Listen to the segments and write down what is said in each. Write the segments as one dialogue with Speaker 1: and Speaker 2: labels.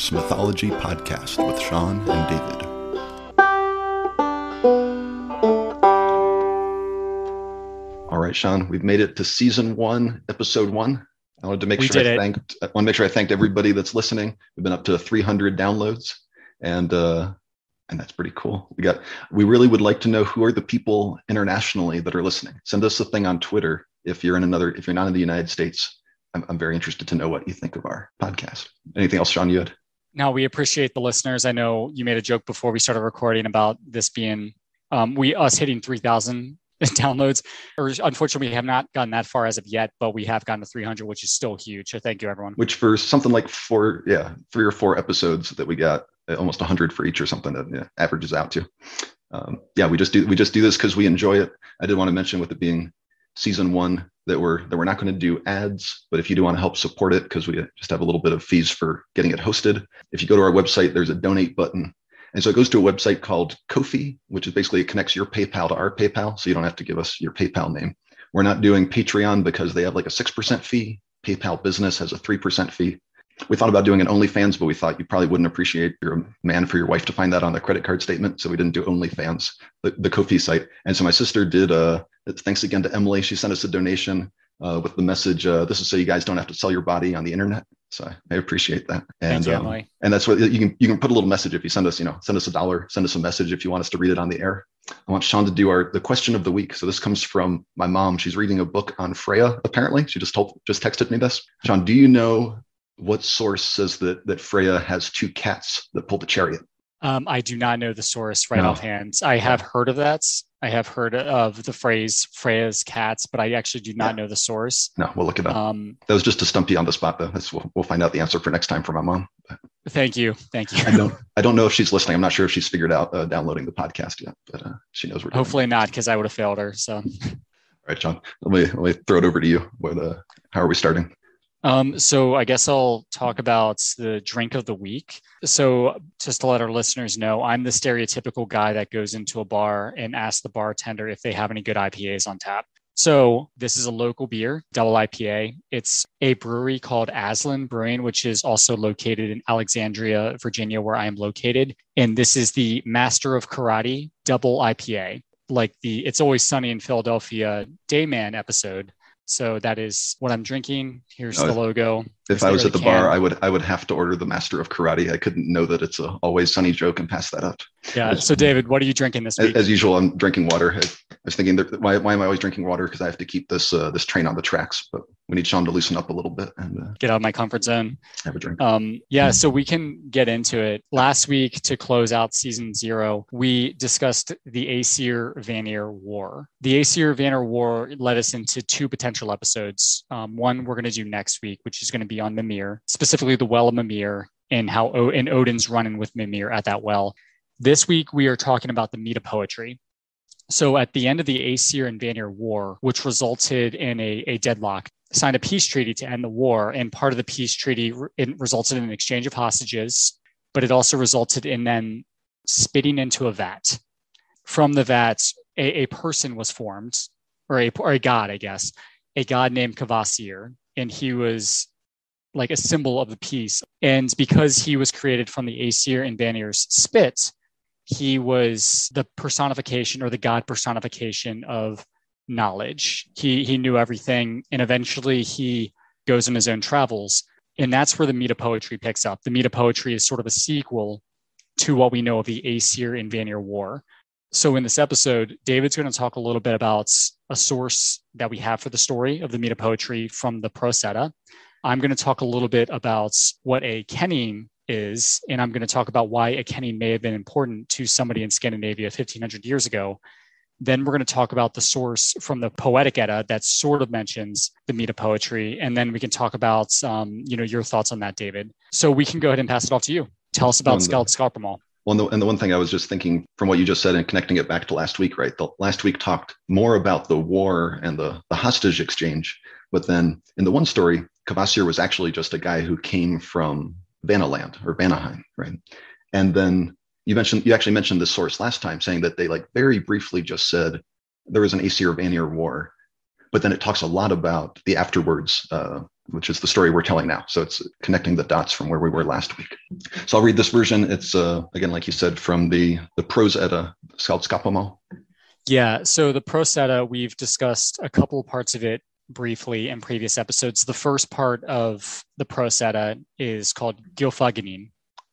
Speaker 1: Norse mythology podcast with Shawn and David. All right, Shawn, we've made it to season one, episode one. I wanted to make
Speaker 2: We
Speaker 1: sure I
Speaker 2: it.
Speaker 1: thanked. I want to make sure I thanked everybody that's listening. We've been up to 300 downloads, and uh, and that's pretty cool. We got. We really would like to know who are the people internationally that are listening. Send us a thing on Twitter if you're in another. If you're not in the United States, I'm, I'm very interested to know what you think of our podcast. Anything else, Shawn? You had?
Speaker 2: No, we appreciate the listeners. I know you made a joke before we started recording about this being um, we us hitting 3,000 downloads. Or unfortunately, we have not gotten that far as of yet, but we have gotten to 300, which is still huge. So thank you, everyone.
Speaker 1: Which for something like four, yeah, three or four episodes that we got, uh, almost 100 for each or something that yeah, averages out to. Um, yeah, we just do we just do this because we enjoy it. I did want to mention with it being season one that we're that we're not going to do ads, but if you do want to help support it because we just have a little bit of fees for getting it hosted. If you go to our website, there's a donate button. And so it goes to a website called Ko-fi, which is basically it connects your PayPal to our PayPal, so you don't have to give us your PayPal name. We're not doing Patreon because they have like a six percent fee. PayPal Business has a three percent fee. We thought about doing an OnlyFans, but we thought you probably wouldn't appreciate your man for your wife to find that on the credit card statement, so we didn't do OnlyFans, the, the Ko-fi site. And so my sister did. Uh, thanks again to Emily. She sent us a donation uh, with the message, uh, "This is so you guys don't have to sell your body on the internet." So I appreciate that. And
Speaker 2: thank you,
Speaker 1: um,
Speaker 2: Emily.
Speaker 1: and that's what you can you can put a little message if you send us you know send us a dollar send us a message if you want us to read it on the air i want shawn to do our the question of the week so this comes from my mom she's reading a book on freya apparently she just told just texted me this sean do you know what source says that that freya has two cats that pull the chariot
Speaker 2: Um, I do not know the source right
Speaker 1: No.
Speaker 2: offhand. I have heard of that. I have heard of the phrase Freya's cats, but I actually do not
Speaker 1: Yeah.
Speaker 2: know the source.
Speaker 1: no we'll look it up
Speaker 2: Um,
Speaker 1: that was just to stump you on the spot though That's, we'll, we'll find out the answer for next time for my mom
Speaker 2: thank you. Thank you.
Speaker 1: i don't i don't know if she's listening i'm not sure if she's figured out uh, downloading the podcast yet but uh, she knows we're doing.
Speaker 2: Hopefully not, because I would have failed her. So.
Speaker 1: all right john let me let me throw it over to you what uh, how are we starting
Speaker 2: Um, so I guess I'll talk about the drink of the week. So just to let our listeners know, I'm the stereotypical guy that goes into a bar and asks the bartender if they have any good IPAs on tap. So this is a local beer, double IPA. It's a brewery called Aslin Brewing, which is also located in Alexandria, Virginia, where I am located. And this is the Master of Karate double IPA, like the It's Always Sunny in Philadelphia Dayman episode. So that is what I'm drinking. Here's the logo.
Speaker 1: If
Speaker 2: Yes,
Speaker 1: I was at the bar. I would I would have to order the Master of Karate. I couldn't know that it's a always sunny joke and pass that up.
Speaker 2: Yeah. So David, what are you drinking this
Speaker 1: As,
Speaker 2: week?
Speaker 1: as usual, I'm drinking water. I, I was thinking, why, why am I always drinking water? Because I have to keep this uh, this train on the tracks. But we need Shawn to loosen up a little bit and uh,
Speaker 2: Get out of my comfort zone.
Speaker 1: have a drink.
Speaker 2: Um, yeah, so we can get into it. Last week, to close out season zero, we discussed the Aesir Vanir War. The Aesir Vanir War led us into two potential episodes. Um, one we're going to do next week, which is going to be on Mimir, specifically the Well of Mimir and how o- and Odin's running with Mimir at that well. This week, we are talking about the Mead of poetry. So at the end of the Aesir and Vanir War, which resulted in a, a deadlock, signed a peace treaty to end the war. And part of the peace treaty re- it resulted in an exchange of hostages, but it also resulted in them spitting into a vat. From the vat, a, a person was formed, or a, or a god, I guess, a god named Kvasir. And he was like a symbol of the peace. And because he was created from the Aesir and Vanir's spit, he was the personification or the god personification of knowledge. He he knew everything, and eventually he goes on his own travels, and that's where the mead of poetry picks up. The mead of poetry is sort of a sequel to what we know of the Aesir and Vanir War. So in this episode, David's going to talk a little bit about a source that we have for the story of the mead of poetry from the Prose Edda. I'm going to talk a little bit about what a kenning is, and I'm going to talk about why a kenning may have been important to somebody in Scandinavia 1500 years ago. Then we're going to talk about the source from the Poetic Edda that sort of mentions the mead of poetry, and then we can talk about, um, you know, your thoughts on that, David. So we can go ahead and pass it off to you. Tell us about Skaldskaparmal.
Speaker 1: Well, and the, and the one thing I was just thinking from what you just said and connecting it back to last week, right? The last week talked more about the war and the, the hostage exchange. But then in the one story, Kvasir was actually just a guy who came from Vanaland or Vanaheim, right? And then you mentioned, you actually mentioned this source last time saying that they like very briefly just said there was an Aesir Vanir war. But then it talks a lot about the afterwards uh, which is the story we're telling now. So it's connecting the dots from where we were last week. So I'll read this version. It's uh, again, like you said, from the the prose edda Skaldskaparmal.
Speaker 2: Yeah. So the prose edda, we've discussed a couple parts of it briefly in previous episodes. The first part of the prose edda is called Gylfaginning,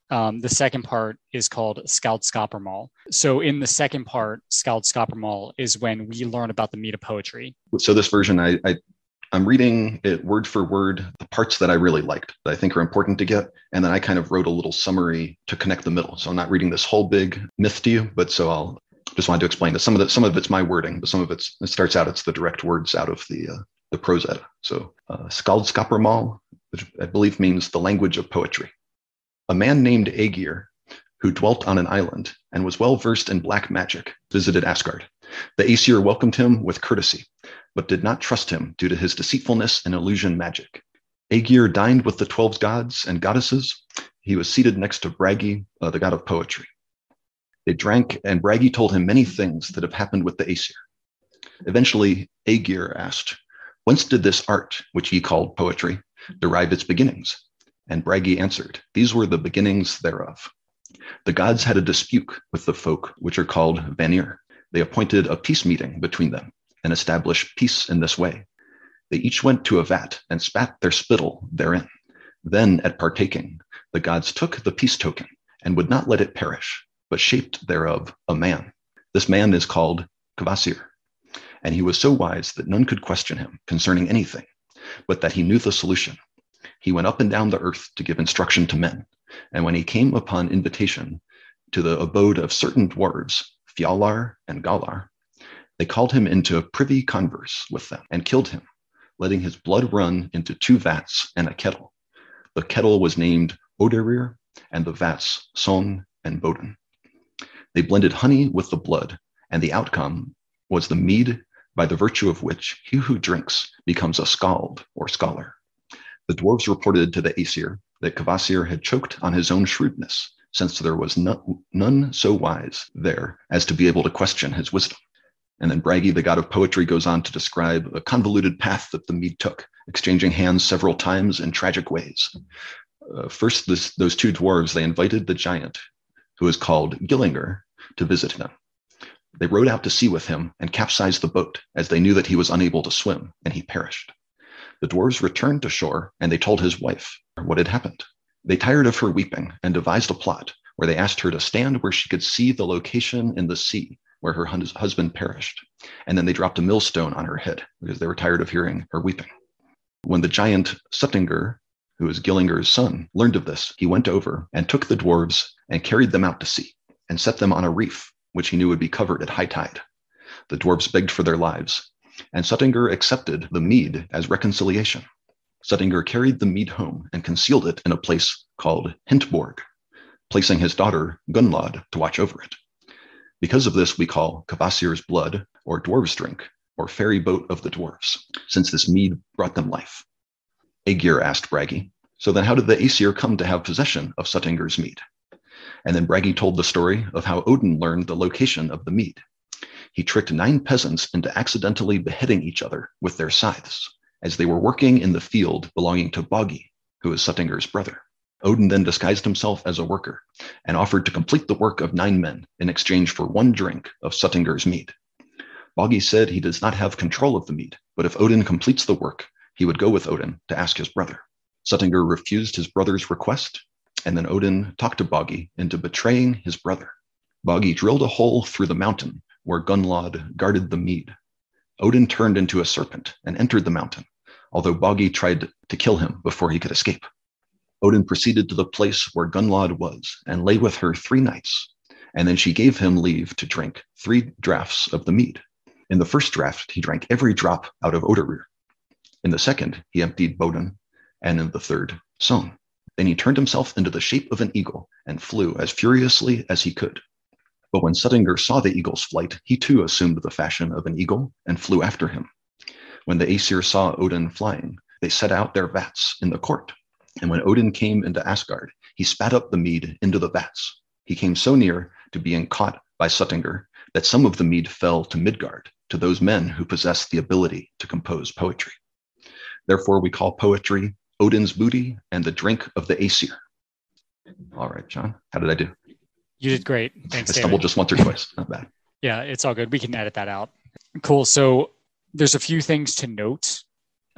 Speaker 2: um, the second part is called Skaldskaparmal. So in the second part, Skaldskaparmal is when we learn about the mead of poetry.
Speaker 1: So this version, I, I I'm reading it word for word, the parts that I really liked that I think are important to get. And then I kind of wrote a little summary to connect the middle. So I'm not reading this whole big myth to you, but so I'll just wanted to explain that some of it, some of it's my wording, but some of it's, it starts out, it's the direct words out of the, uh, the prose edda. So uh, Skaldskaparmal, which I believe means the language of poetry. A man named Aegir, who dwelt on an island and was well versed in black magic, visited Asgard. The Aesir welcomed him with courtesy, but did not trust him due to his deceitfulness and illusion magic. Aegir dined with the 12 gods and goddesses. He was seated next to Bragi, uh, the god of poetry. They drank, and Bragi told him many things that have happened with the Aesir. Eventually, Aegir asked, Whence did this art, which he called poetry, derive its beginnings? And Bragi answered, These were the beginnings thereof. The gods had a dispute with the folk, which are called Vanir. They appointed a peace meeting between them and established peace in this way. They each went to a vat and spat their spittle therein. Then, at partaking, the gods took the peace token and would not let it perish, but shaped thereof a man. This man is called Kvasir, and he was so wise that none could question him concerning anything, but that he knew the solution he went up and down the earth to give instruction to men. And when he came upon invitation to the abode of certain dwarves, Fjalar and Galar, they called him into a privy converse with them and killed him, letting his blood run into two vats and a kettle. The kettle was named Odrerir, and the vats Son and Bodin. They blended honey with the blood, and the outcome was the mead by the virtue of which he who drinks becomes a skald or scholar. The dwarves reported to the Aesir that Kvasir had choked on his own shrewdness, since there was no, none so wise there as to be able to question his wisdom. And then Bragi, the god of poetry, goes on to describe a convoluted path that the Mead took, exchanging hands several times in tragic ways. Uh, first, this, those two dwarves, they invited the giant, who is called Gillinger, to visit them. They rowed out to sea with him and capsized the boat, as they knew that he was unable to swim, and he perished. The dwarves returned to shore and they told his wife what had happened. They tired of her weeping and devised a plot where they asked her to stand where she could see the location in the sea where her husband perished. And then they dropped a millstone on her head because they were tired of hearing her weeping. When the giant Suttungr, who was Gillinger's son, learned of this, he went over and took the dwarves and carried them out to sea and set them on a reef, which he knew would be covered at high tide. The dwarves begged for their lives, and Suttungr accepted the mead as reconciliation. Suttungr carried the mead home and concealed it in a place called Hintborg, placing his daughter Gunlod to watch over it. Because of this, we call Kvasir's blood, or dwarves' drink, or ferry boat of the dwarves, since this mead brought them life. Aegir asked Bragi, So then how did the Aesir come to have possession of Suttungr's mead? And then Bragi told the story of how Odin learned the location of the mead he tricked nine peasants into accidentally beheading each other with their scythes as they were working in the field belonging to Bogi, who is Suttungr's brother. Odin then disguised himself as a worker and offered to complete the work of nine men in exchange for one drink of Suttungr's mead. Bogi said he does not have control of the mead, but if Odin completes the work, he would go with Odin to ask his brother. Suttungr refused his brother's request, and then Odin talked to Bogi into betraying his brother. Bogi drilled a hole through the mountain where Gunlod guarded the mead. Odin turned into a serpent and entered the mountain, although Bogi tried to kill him before he could escape. Odin proceeded to the place where Gunlod was and lay with her three nights, and then she gave him leave to drink three draughts of the mead. In the first draught, he drank every drop out of Odrerir. In the second, he emptied Bodin, and in the third, Son. Then he turned himself into the shape of an eagle and flew as furiously as he could. But when Suttungr saw the eagle's flight, he too assumed the fashion of an eagle and flew after him. When the Aesir saw Odin flying, they set out their vats in the court. And when Odin came into Asgard, he spat up the mead into the vats. He came so near to being caught by Suttungr that some of the mead fell to Midgard, to those men who possessed the ability to compose poetry. Therefore, we call poetry Odin's booty and the drink of the Aesir. All right, John, how did I do?
Speaker 2: You did great. Thanks.
Speaker 1: I stumbled
Speaker 2: David.
Speaker 1: just once or twice. Not bad.
Speaker 2: Yeah, it's all good. We can edit that out. Cool. So there's a few things to note.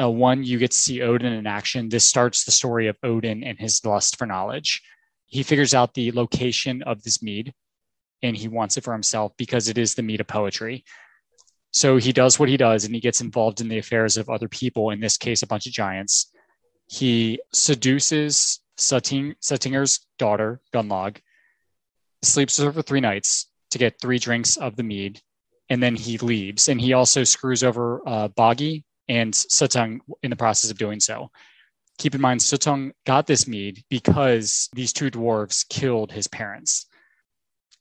Speaker 2: Uh, one, you get to see Odin in action. This starts the story of Odin and his lust for knowledge. He figures out the location of this mead and he wants it for himself because it is the mead of poetry. So he does what he does and he gets involved in the affairs of other people, in this case, a bunch of giants. He seduces Suting, Sutinger's daughter, Gunlog, sleeps her for three nights to get three drinks of the mead, and then he leaves. And he also screws over uh, Bogi and Suttung in the process of doing so. Keep in mind, Suttung got this mead because these two dwarves killed his parents.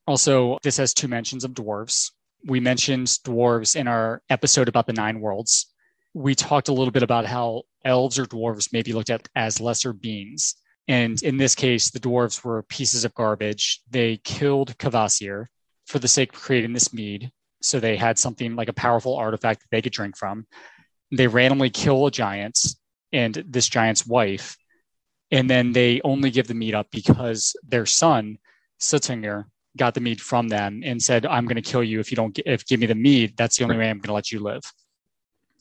Speaker 2: Also, this has two mentions of dwarves. We mentioned dwarves in our episode about the nine worlds. We talked a little bit about how elves or dwarves may be looked at as lesser beings. And in this case, the dwarves were pieces of garbage. They killed Kvasir for the sake of creating this mead. So they had something like a powerful artifact that they could drink from. They randomly kill a giant and this giant's wife. And then they only give the mead up because their son, Suttinger, got the mead from them and said, I'm going to kill you if you don't if give me the mead. That's the only way I'm going to let you live.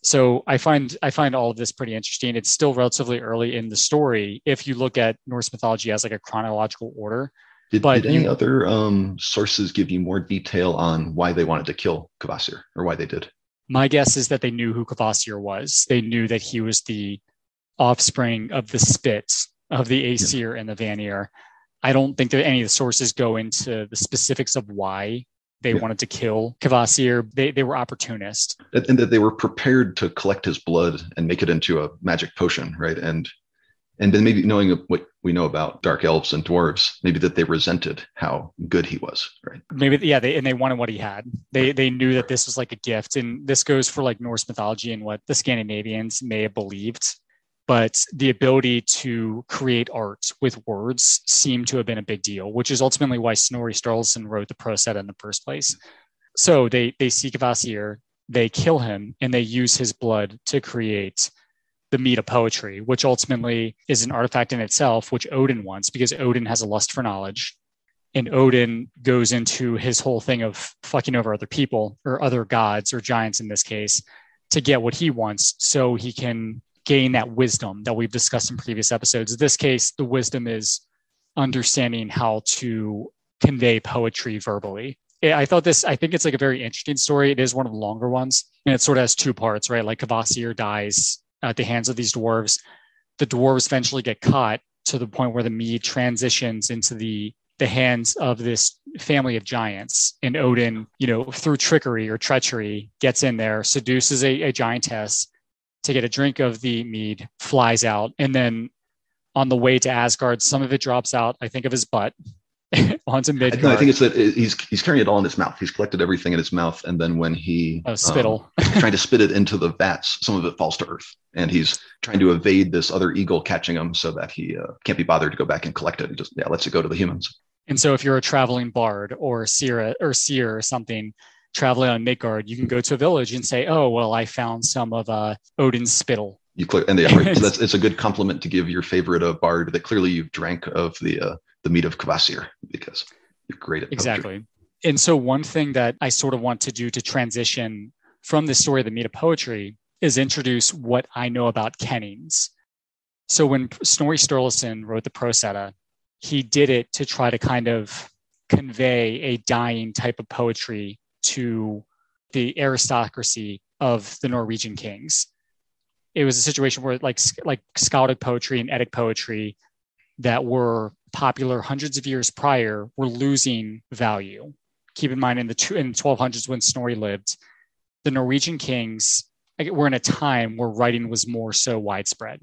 Speaker 2: So I find I find all of this pretty interesting. It's still relatively early in the story if you look at Norse mythology as like a chronological order.
Speaker 1: Did,
Speaker 2: But
Speaker 1: did any
Speaker 2: you-
Speaker 1: other um, sources give you more detail on why they wanted to kill Kvasir or why they did?
Speaker 2: My guess is that they knew who Kvasir was. They knew that he was the offspring of the Spits, of the Aesir and the Vanir. I don't think that any of the sources go into the specifics of why they
Speaker 1: Yeah.
Speaker 2: wanted to kill Kvasir. They, they were opportunist.
Speaker 1: and and that they were prepared to collect his blood and make it into a magic potion, right? And and then maybe knowing what we know about dark elves and dwarves, maybe that they resented how good he was, right?
Speaker 2: maybe yeah they and they wanted what he had they they knew that this was like a gift and this goes for like norse mythology and what the scandinavians may have believed but the ability to create art with words seemed to have been a big deal which is ultimately why snorri sturluson wrote the prose edda in the first place. So they they seek Kvasir, they kill him and they use his blood to create the mead of poetry which ultimately is an artifact in itself which odin wants because odin has a lust for knowledge. And Odin goes into his whole thing of fucking over other people or other gods or giants in this case to get what he wants so he can gain that wisdom that we've discussed in previous episodes. In this case, the wisdom is understanding how to convey poetry verbally. I thought this, I think it's like a very interesting story. It is one of the longer ones and it sort of has two parts, right? Like Kvasir dies at the hands of these dwarves. The dwarves eventually get caught to the point where the mead transitions into the the hands of this family of giants. And Odin, you know, through trickery or treachery, gets in there, seduces a, a giantess to get a drink of the mead, flies out, and then on the way to Asgard, some of it drops out, I think, of his butt onto Midgard.
Speaker 1: no, I think it's that he's he's carrying it all in his mouth. He's collected everything in his mouth, and then when he
Speaker 2: oh, spittle.
Speaker 1: um, trying to spit it into the vats, some of it falls to earth, and he's trying to evade this other eagle catching him, so that he uh, can't be bothered to go back and collect it. He just yeah lets it go to the humans.
Speaker 2: And so if you're a traveling bard or seer or seer or something traveling on Midgard, you can go to a village and say, "Oh, well, I found some of uh, Odin's spittle."
Speaker 1: You clear, and yeah, right, so that's it's a good compliment to give your favorite uh, bard that clearly you've drank of the uh, the mead of Kvasir because you're great at poetry.
Speaker 2: Exactly. And so one thing that I sort of want to do to transition from the story of the mead of poetry is introduce what I know about kennings. So when Snorri Sturluson wrote the Prose Edda, he did it to try to kind of convey a dying type of poetry to the aristocracy of the Norwegian kings. It was a situation where like like skaldic poetry and Eddic poetry that were popular hundreds of years prior were losing value. Keep in mind in the two, in 1200s when Snorri lived, the Norwegian kings were in a time where writing was more so widespread.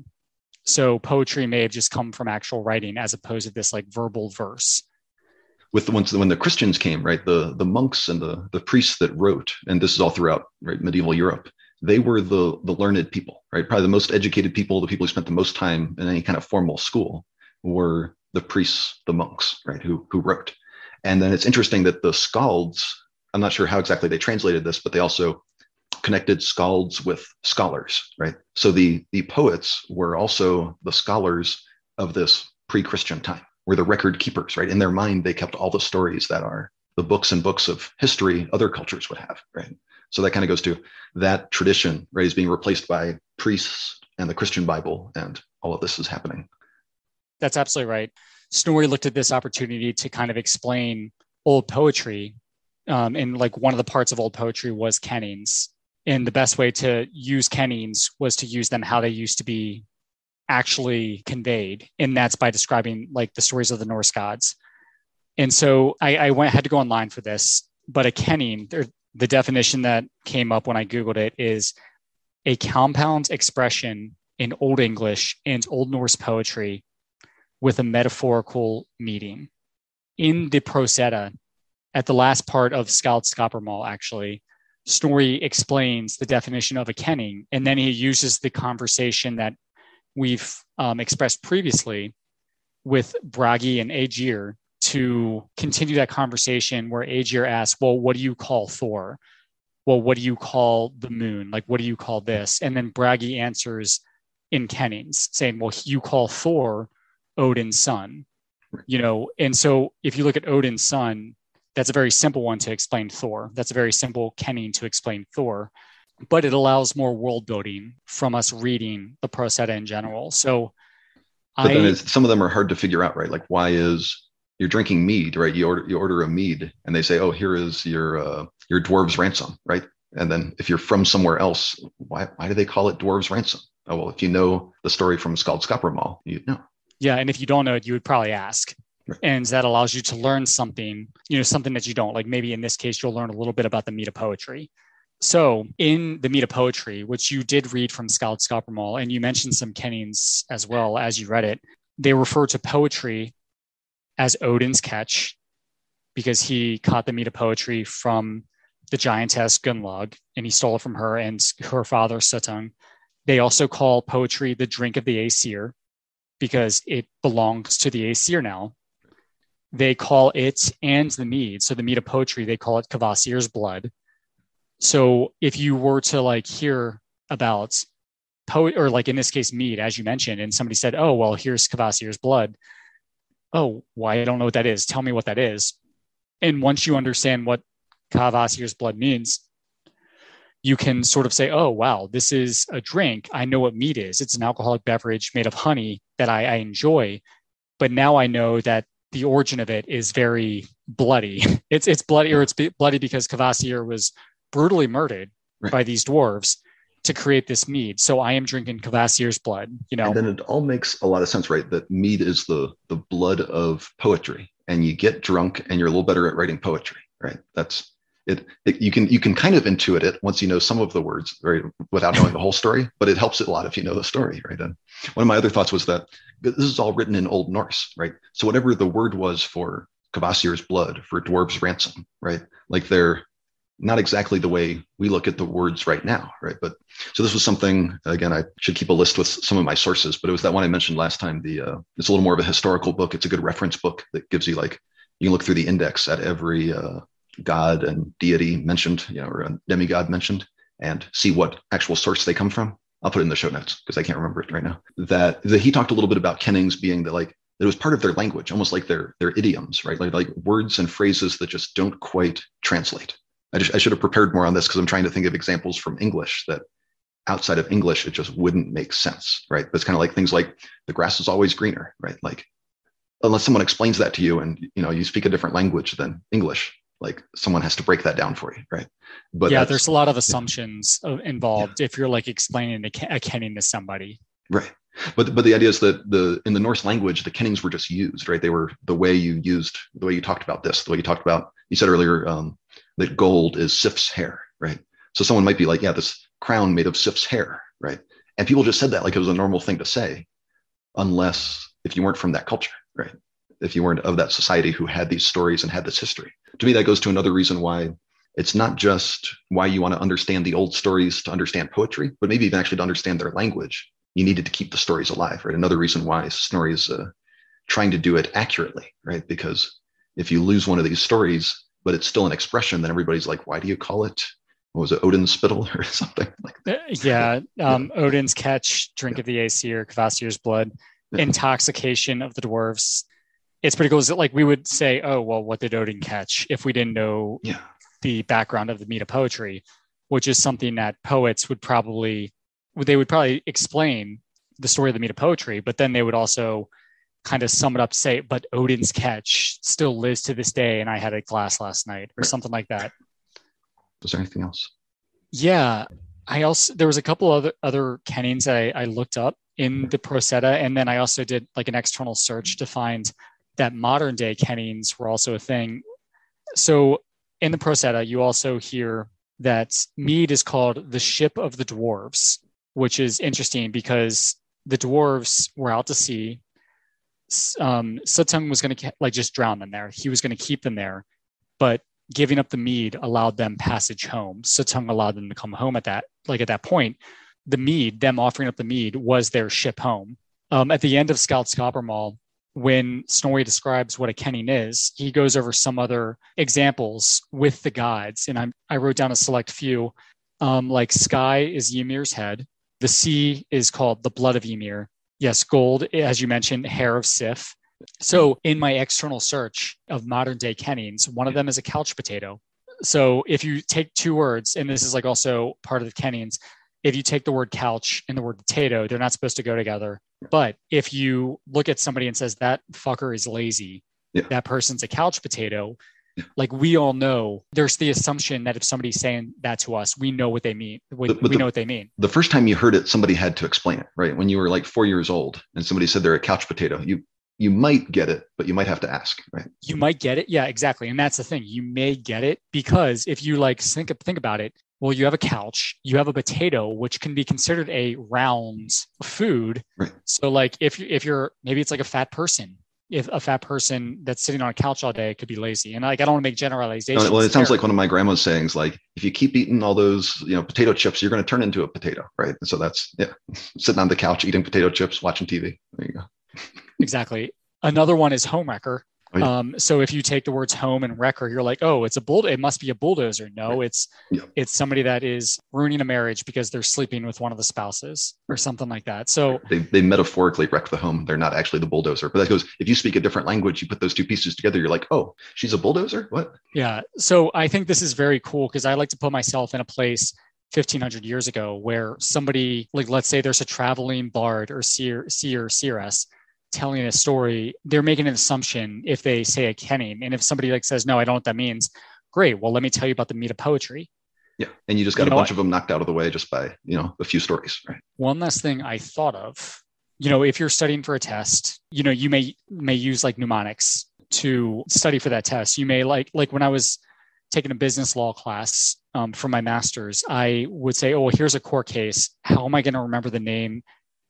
Speaker 2: So poetry may have just come from actual writing as opposed to this like verbal verse.
Speaker 1: With the ones when the Christians came, right? The the monks and the the priests that wrote, and this is all throughout right, medieval Europe. They were the the learned people, right? Probably the most educated people, the people who spent the most time in any kind of formal school were the priests, the monks, right? Who who wrote. And then it's interesting that the skalds, I'm not sure how exactly they translated this, but they also connected skalds with scholars, right? So the the poets were also the scholars of this pre-Christian time, were the record keepers, right? In their mind, they kept all the stories that are the books and books of history other cultures would have, right? So that kind of goes to that tradition, right, is being replaced by priests and the Christian Bible, and all of this is happening.
Speaker 2: That's absolutely right. Snorri looked at this opportunity to kind of explain old poetry. Um, and like one of the parts of old poetry was kennings. And the best way to use kennings was to use them how they used to be actually conveyed. And that's by describing like the stories of the Norse gods. And so I, I went had to go online for this, but a kenning, the definition that came up when I Googled it is a compound expression in Old English and Old Norse poetry with a metaphorical meaning. In the prose edda, at the last part of Skaldskaparmal, actually, Snorri explains the definition of a kenning, and then he uses the conversation that we've um, expressed previously with Bragi and Aegir to continue that conversation where Aegir asks, Well, what do you call Thor? Well, what do you call the moon? Like, what do you call this? And then Bragi answers in Kennings, saying, Well, you call Thor Odin's son, you know. And so if you look at Odin's son, that's a very simple one to explain Thor. That's a very simple kenning to explain Thor, but it allows more world building from us reading the Prose Edda in general. So,
Speaker 1: but I, then some of them are hard to figure out, right? Like, why is you're drinking mead, right? You order you order a mead, and they say, "Oh, here is your uh, your dwarves ransom," right? And then if you're from somewhere else, why why do they call it dwarves ransom? Oh well, if you know the story from Skaldskaparmal, you know.
Speaker 2: Yeah, and if you don't know it, you would probably ask. Right. And that allows you to learn something, you know, something that you don't. Like maybe in this case, you'll learn a little bit about the mead of poetry. So in the mead of poetry, which you did read from Skaldskaparmal, and you mentioned some kennings as well as you read it, they refer to poetry as Odin's catch because he caught the mead of poetry from the giantess Gunnlaug and he stole it from her and her father Suttung. They also call poetry the drink of the Aesir because it belongs to the Aesir now. They call it and the mead. So the mead of poetry, they call it Kvasir's blood. So if you were to like hear about poet or like in this case mead, as you mentioned, and somebody said, "Oh, well, here's Kvasir's blood," oh, why I don't know what that is. Tell me what that is. And once you understand what Kvasir's blood means, you can sort of say, oh, wow, this is a drink. I know what mead is. It's an alcoholic beverage made of honey that I, I enjoy. But now I know that the origin of it is very bloody. It's it's bloody or it's bloody because Kvasir was brutally murdered right. by these dwarves to create this mead. So I am drinking Kvasir's blood, you know.
Speaker 1: And then it all makes a lot of sense, right? That mead is the the blood of poetry. And you get drunk and you're a little better at writing poetry, right? That's it, it, you can you can kind of intuit it once you know some of the words right without knowing the whole story but it helps it a lot if you know the story right and one of my other thoughts was that this is all written in old norse right so whatever the word was for Kvasir's blood for dwarves ransom right like they're not exactly the way we look at the words right now, right? But so this was something again. I should keep a list with some of my sources, but it was that one I mentioned last time. The uh, it's a little more of a historical book. It's a good reference book that gives you like you can look through the index at every uh, god and deity mentioned, you know, or a demigod mentioned, and see what actual source they come from. I'll put it in the show notes because I can't remember it right now. That, that he talked a little bit about kennings being that like it was part of their language, almost like their their idioms, right? Like like words and phrases that just don't quite translate I, just, I should have prepared more on this because I'm trying to think of examples from English that outside of English, it just wouldn't make sense, right? But it's kind of like things like the grass is always greener, right? Like unless someone explains that to you and you know you speak a different language than English, like someone has to break that down for you, right?
Speaker 2: But yeah, there's a lot of assumptions yeah. involved yeah. if you're like explaining a, a kenning to somebody,
Speaker 1: right? But but the idea is that the in the Norse language, the kennings were just used, right? They were the way you used the way you talked about this, the way you talked about. You said earlier, um, that gold is Sif's hair, right? So someone might be like, yeah, this crown made of Sif's hair, right? And people just said that like it was a normal thing to say, unless if you weren't from that culture, right? If you weren't of that society who had these stories and had this history. To me, that goes to another reason why it's not just why you want to understand the old stories to understand poetry, but maybe even actually to understand their language. You needed to keep the stories alive, right? Another reason why Snorri is uh, trying to do it accurately, right? Because if you lose one of these stories, but it's still an expression, then everybody's like, why do you call it what was it, Odin's spittle or something like
Speaker 2: that. Uh, yeah, um, yeah. Odin's catch, drink yeah. of the Aesir, Kvasir's blood, yeah. intoxication of the dwarves. It's pretty cool. Is it like we would say, oh, well, what did Odin catch if we didn't know the background of the mead of poetry, which is something that poets would probably, they would probably explain the story of the mead of poetry, but then they would also kind of sum it up, say, but Odin's catch still lives to this day, and I had a glass last night, or something like that.
Speaker 1: Was there anything else?
Speaker 2: Yeah, I also there was a couple other other kennings I, I looked up in the Prose Edda, and then I also did like an external search to find that modern day kennings were also a thing. So in the Prose Edda, you also hear that mead is called the ship of the dwarves, which is interesting because the dwarves were out to sea um, was going to like just drown them there. He was going to keep them there, but giving up the mead allowed them passage home. Suttung allowed them to come home at that like at that point. The mead, them offering up the mead, was their ship home. Um, at the end of Skaldskaparmal, when Snorri describes what a kenning is, he goes over some other examples with the gods, and i I wrote down a select few. Um, like sky is Ymir's head. The sea is called the blood of Ymir. Yes, gold, as you mentioned, hair of Sif. So in my external search of modern day kennings, one of them is a couch potato. So if you take two words, and this is like also part of the kennings, if you take the word couch and the word potato, they're not supposed to go together. But if you look at somebody and says that fucker is lazy, yeah. that person's a couch potato, like we all know there's the assumption that if somebody's saying that to us we know what they mean we, we the, know what they mean.
Speaker 1: The first time you heard it somebody had to explain it right? When you were like four years old and somebody said they're a couch potato you you might get it but you might have to ask right?
Speaker 2: You might get it? Yeah exactly. And that's the thing. You may get it because if you like think think about it well you have a couch you have a potato which can be considered a round food.
Speaker 1: Right.
Speaker 2: so like if if you're maybe it's like a fat person if a fat person that's sitting on a couch all day could be lazy. And like I don't want to make generalizations.
Speaker 1: well, it sounds there. like one of my grandma's sayings, like if you keep eating all those, you know, potato chips, you're going to turn into a potato, right? And so that's yeah, sitting on the couch eating potato chips, watching TV. There you go.
Speaker 2: exactly. Another one is homewrecker. Oh, yeah. um, so if you take the words home and wrecker, you're like, oh, it's a bull. It must be a bulldozer. No, right. it's yeah. it's somebody that is ruining a marriage because they're sleeping with one of the spouses or something like that. So
Speaker 1: they, they metaphorically wreck the home. They're not actually the bulldozer. But that goes if you speak a different language, you put those two pieces together, you're like, oh, she's a bulldozer. What?
Speaker 2: Yeah. So I think this is very cool because I like to put myself in a place 1500 years ago where somebody like let's say there's a traveling bard or seer, seer seeress telling a story, they're making an assumption if they say a kenning. And if somebody like says, no, I don't know what that means, great. Well, let me tell you about the mead of poetry.
Speaker 1: Yeah. And you just got you a bunch of them knocked out of the way just by, you know, a few stories. Right.
Speaker 2: One last thing I thought of, you know, if you're studying for a test, you know, you may may use like mnemonics to study for that test. You may like like when I was taking a business law class um, for my master's, I would say, oh, here's a court case. How am I going to remember the name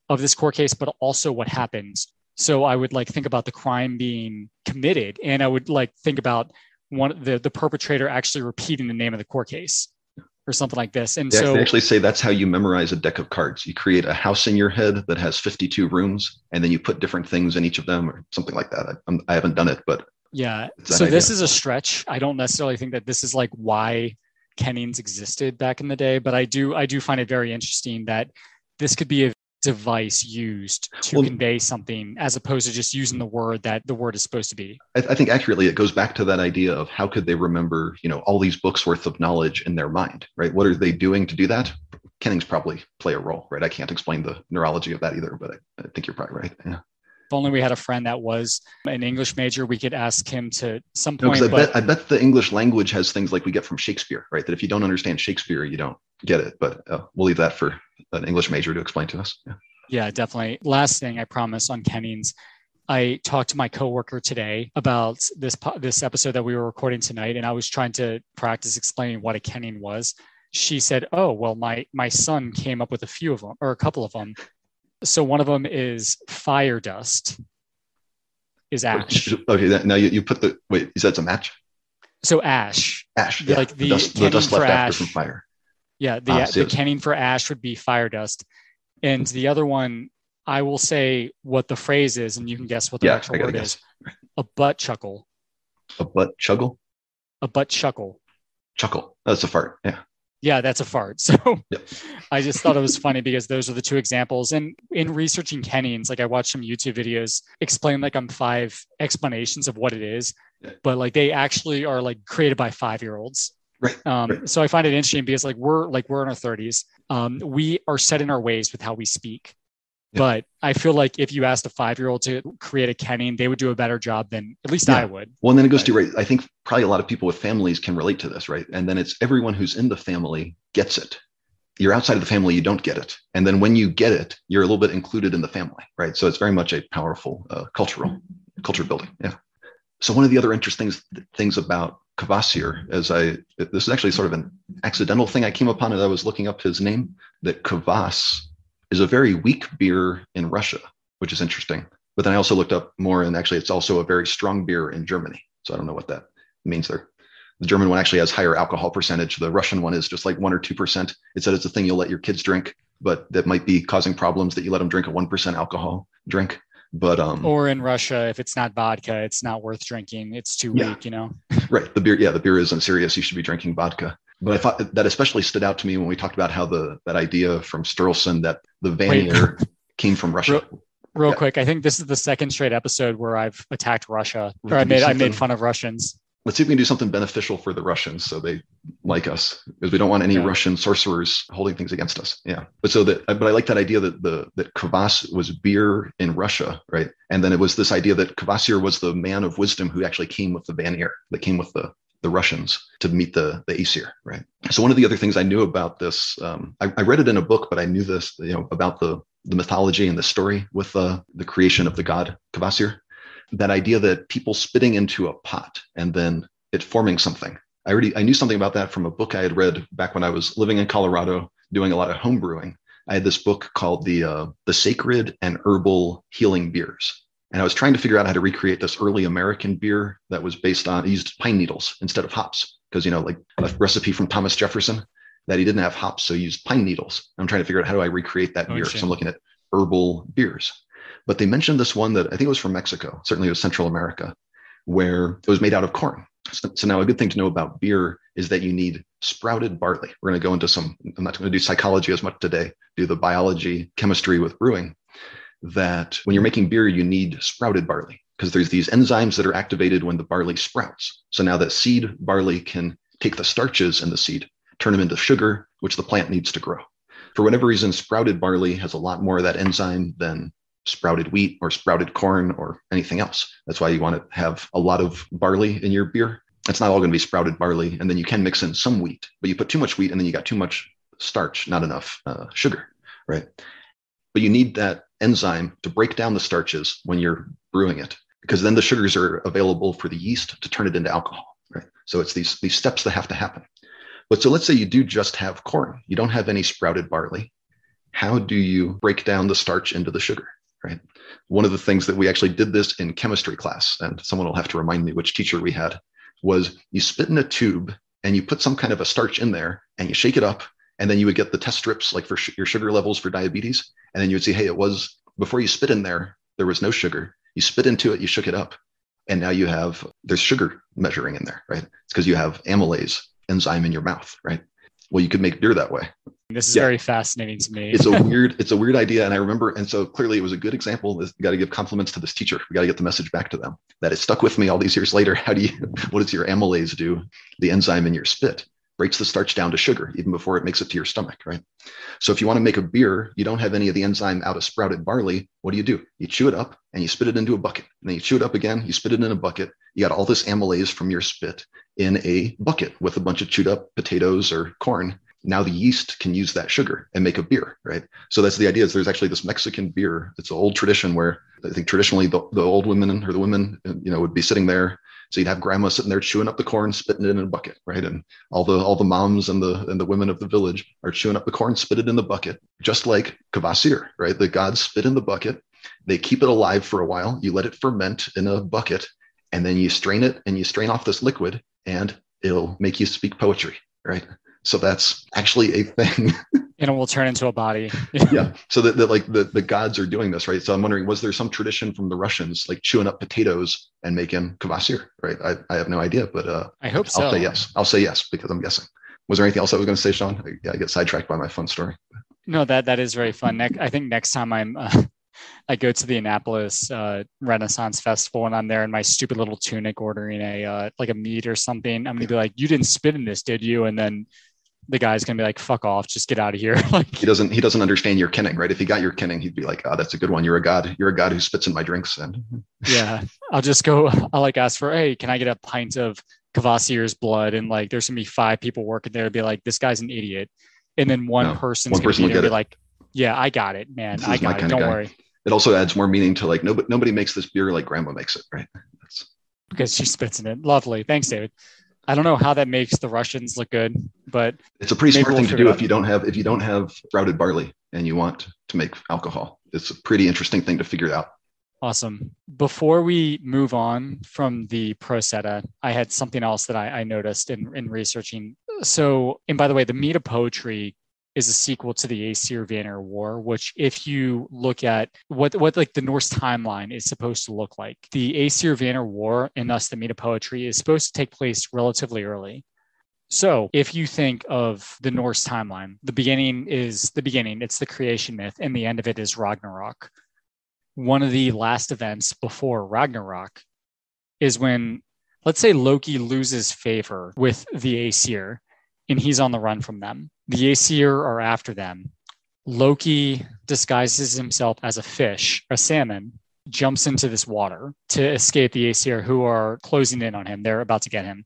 Speaker 2: of this court case, but also what happens? So I would like think about the crime being committed, and I would like think about one the the perpetrator actually repeating the name of the court case or something like this. And
Speaker 1: they
Speaker 2: so
Speaker 1: they actually say that's how you memorize a deck of cards. You create a house in your head that has 52 rooms, and then you put different things in each of them, or something like that. I, I haven't done it, but
Speaker 2: yeah. So idea. this is a stretch. I don't necessarily think that this is like why Kennings existed back in the day, but I do I do find it very interesting that this could be a device used to well, convey something as opposed to just using the word that the word is supposed to be
Speaker 1: I, I, think accurately it goes back to that idea of how could they remember you know all these books worth of knowledge in their mind right what are they doing to do that kennings probably play a role right i can't explain the neurology of that either but i, I think you're probably right yeah
Speaker 2: if only we had a friend that was an English major, we could ask him to some point.
Speaker 1: No, I, but... bet, I bet the English language has things like we get from Shakespeare, right? That if you don't understand Shakespeare, you don't get it. But uh, we'll leave that for an English major to explain to us. Yeah.
Speaker 2: Yeah, definitely. Last thing I promise on Kennings. I talked to my coworker today about this this episode that we were recording tonight, and I was trying to practice explaining what a kenning was. She said, "Oh, well, my my son came up with a few of them, or a couple of them. So one of them is fire dust, is ash.
Speaker 1: Okay, now you, you put the wait. You said it's a match.
Speaker 2: So ash,
Speaker 1: ash, yeah.
Speaker 2: like the, the dust, the dust left ash,
Speaker 1: from fire.
Speaker 2: Yeah, the ah, the kenning for ash would be fire dust, and the other one, I will say what the phrase is, and you can guess what the yeah, actual word guess. is. A butt chuckle.
Speaker 1: A butt chuckle.
Speaker 2: A butt chuckle.
Speaker 1: Chuckle. That's a fart. Yeah.
Speaker 2: yeah, that's a fart. So yep. I just thought it was funny because those are the two examples. And in researching Kennings, like I watched some YouTube videos explain like I'm five explanations of what it is, but like they actually are like created by five year olds.
Speaker 1: Right.
Speaker 2: Um,
Speaker 1: right.
Speaker 2: So I find it interesting because like we're like we're in our 30s. Um, we are set in our ways with how we speak. But I feel like if you asked a five year old to create a Kenning, they would do a better job than at least yeah. I would.
Speaker 1: Well, and then it goes to right. I think probably a lot of people with families can relate to this, right? And then it's everyone who's in the family gets it. You're outside of the family, you don't get it. And then when you get it, you're a little bit included in the family, right? So it's very much a powerful uh, cultural culture building. Yeah. So one of the other interesting things about Kvasir, as I this is actually sort of an accidental thing I came upon as I was looking up his name, that Kvas is a very weak beer in Russia, which is interesting. But then I also looked up more, and actually, it's also a very strong beer in Germany. So I don't know what that means there. The German one actually has higher alcohol percentage. The Russian one is just like one or two percent. It said it's a thing you'll let your kids drink, but that might be causing problems that you let them drink a one percent alcohol drink. But um,
Speaker 2: or in Russia, if it's not vodka, it's not worth drinking. It's too yeah. weak, you know.
Speaker 1: right. The beer, yeah, the beer isn't serious. You should be drinking vodka. But I thought that especially stood out to me when we talked about how the that idea from Sturluson that the Vanir came from Russia.
Speaker 2: Real, real yeah. quick, I think this is the second straight episode where I've attacked Russia or I made I made fun of Russians.
Speaker 1: Let's see if we can do something beneficial for the Russians so they like us because we don't want any yeah. Russian sorcerers holding things against us. Yeah. But so that but I like that idea that the that Kvas was beer in Russia, right? And then it was this idea that Kvasir was the man of wisdom who actually came with the Vanir, that came with the the Russians to meet the the Aesir, right? So one of the other things I knew about this, um, I, I, read it in a book, but I knew this, you know, about the the mythology and the story with uh, the creation of the god Kvasir. That idea that people spitting into a pot and then it forming something. I already I knew something about that from a book I had read back when I was living in Colorado doing a lot of home brewing. I had this book called the uh, the Sacred and Herbal Healing Beers and I was trying to figure out how to recreate this early American beer that was based on used pine needles instead of hops. Because, you know, like a recipe from Thomas Jefferson that he didn't have hops, so he used pine needles. I'm trying to figure out how do I recreate that oh, beer. So I'm looking at herbal beers. But they mentioned this one that I think it was from Mexico, certainly it was Central America, where it was made out of corn. So, so now a good thing to know about beer is that you need sprouted barley. We're going to go into some, I'm not going to do psychology as much today, do the biology, chemistry with brewing that when you're making beer, you need sprouted barley because there's these enzymes that are activated when the barley sprouts. So now that seed barley can take the starches in the seed, turn them into sugar, which the plant needs to grow. For whatever reason, sprouted barley has a lot more of that enzyme than sprouted wheat or sprouted corn or anything else. That's why you want to have a lot of barley in your beer. It's not all going to be sprouted barley. And then you can mix in some wheat, but you put too much wheat and then you got too much starch, not enough uh, sugar, right? But you need that enzyme to break down the starches when you're brewing it, because then the sugars are available for the yeast to turn it into alcohol. Right. So it's these these steps that have to happen. But so let's say you do just have corn, you don't have any sprouted barley. How do you break down the starch into the sugar? Right. One of the things that we actually did this in chemistry class, and someone will have to remind me which teacher we had, was you spit in a tube and you put some kind of a starch in there and you shake it up and then you would get the test strips like for sh- your sugar levels for diabetes and then you would see hey it was before you spit in there there was no sugar. You spit into it you shook it up and now you have there's sugar measuring in there right? It's because you have amylase enzyme in your mouth right well you could make beer that way.
Speaker 2: This is yeah. very fascinating to me.
Speaker 1: It's a weird it's a weird idea. And i remember and so clearly it was a good example you got to give compliments to this teacher. We got to get the message back to them that it stuck with me all these years later. How do you what does your amylase do? The enzyme in your spit breaks the starch down to sugar even before it makes it to your stomach, right? So if you want to make a beer, you don't have any of the enzyme out of sprouted barley. What do you do? You chew it up and you spit it into a bucket. And then you chew it up again, you spit it in a bucket. You got all this amylase from your spit in a bucket with a bunch of chewed up potatoes or corn. Now the yeast can use that sugar and make a beer, right? So that's the idea is there's actually this Mexican beer. It's an old tradition where I think traditionally the, the old women or the women, you know, would be sitting there so you'd have grandma sitting there chewing up the corn, spitting it in a bucket, right? And all the all the moms and the and the women of the village are chewing up the corn, spit it in the bucket, just like Kvasir, right? The gods spit in the bucket. They keep it alive for a while. You let it ferment in a bucket, and then you strain it and you strain off this liquid, and it'll make you speak poetry, right? So that's actually a thing.
Speaker 2: and it will turn into a body.
Speaker 1: yeah. So that, that like the, the gods are doing this, right? So I'm wondering, was there some tradition from the Russians like chewing up potatoes and making kvasir, right? I, I have no idea, but uh,
Speaker 2: I hope so.
Speaker 1: I'll say yes. I'll say yes because I'm guessing. was there anything else I was going to say, Shawn? I, yeah, I get sidetracked by my fun story.
Speaker 2: No, that that is very fun. Next, I think next time I'm uh, I go to the Annapolis uh, Renaissance Festival and I'm there in my stupid little tunic ordering a uh, like a mead or something. I'm gonna be like, "You didn't spit in this, did you?" And then the guy's gonna be like, "Fuck off, just get out of here." like
Speaker 1: he doesn't he doesn't understand your kenning, right? If he got your kenning, he'd be like, "Oh, that's a good one. You're a god. You're a god who spits in my drinks." And
Speaker 2: yeah, I'll just go. I'll like ask for, "Hey, can I get a pint of Kvasir's blood?" And like, there's gonna be five people working there. Be like, "This guy's an idiot," and then one no, person's one gonna person be be like, "Yeah, I got it, man. I got it. Don't worry."
Speaker 1: It also adds more meaning to like nobody nobody makes this beer like grandma makes it, right? That's
Speaker 2: because she spits in it. Lovely. Thanks, David. I don't know how that makes the Russians look good, but
Speaker 1: it's a pretty smart we'll thing to do if you don't have if you don't have sprouted barley and you want to make alcohol. It's a pretty interesting thing to figure out.
Speaker 2: Awesome. Before we move on from the Prose Edda, I had something else that I, I noticed in, in researching. So, and by the way, the mead of poetry is a sequel to the Aesir Vanir War, which if you look at what what like the Norse timeline is supposed to look like, the Aesir Vanir War and thus the Mead Poetry is supposed to take place relatively early. So if you think of the Norse timeline, the beginning is the beginning, it's the creation myth, and the end of it is Ragnarok. One of the last events before Ragnarok is when, let's say, Loki loses favor with the Aesir and he's on the run from them. The Aesir are after them. Loki disguises himself as a fish, a salmon, jumps into this water to escape the Aesir who are closing in on him. They're about to get him.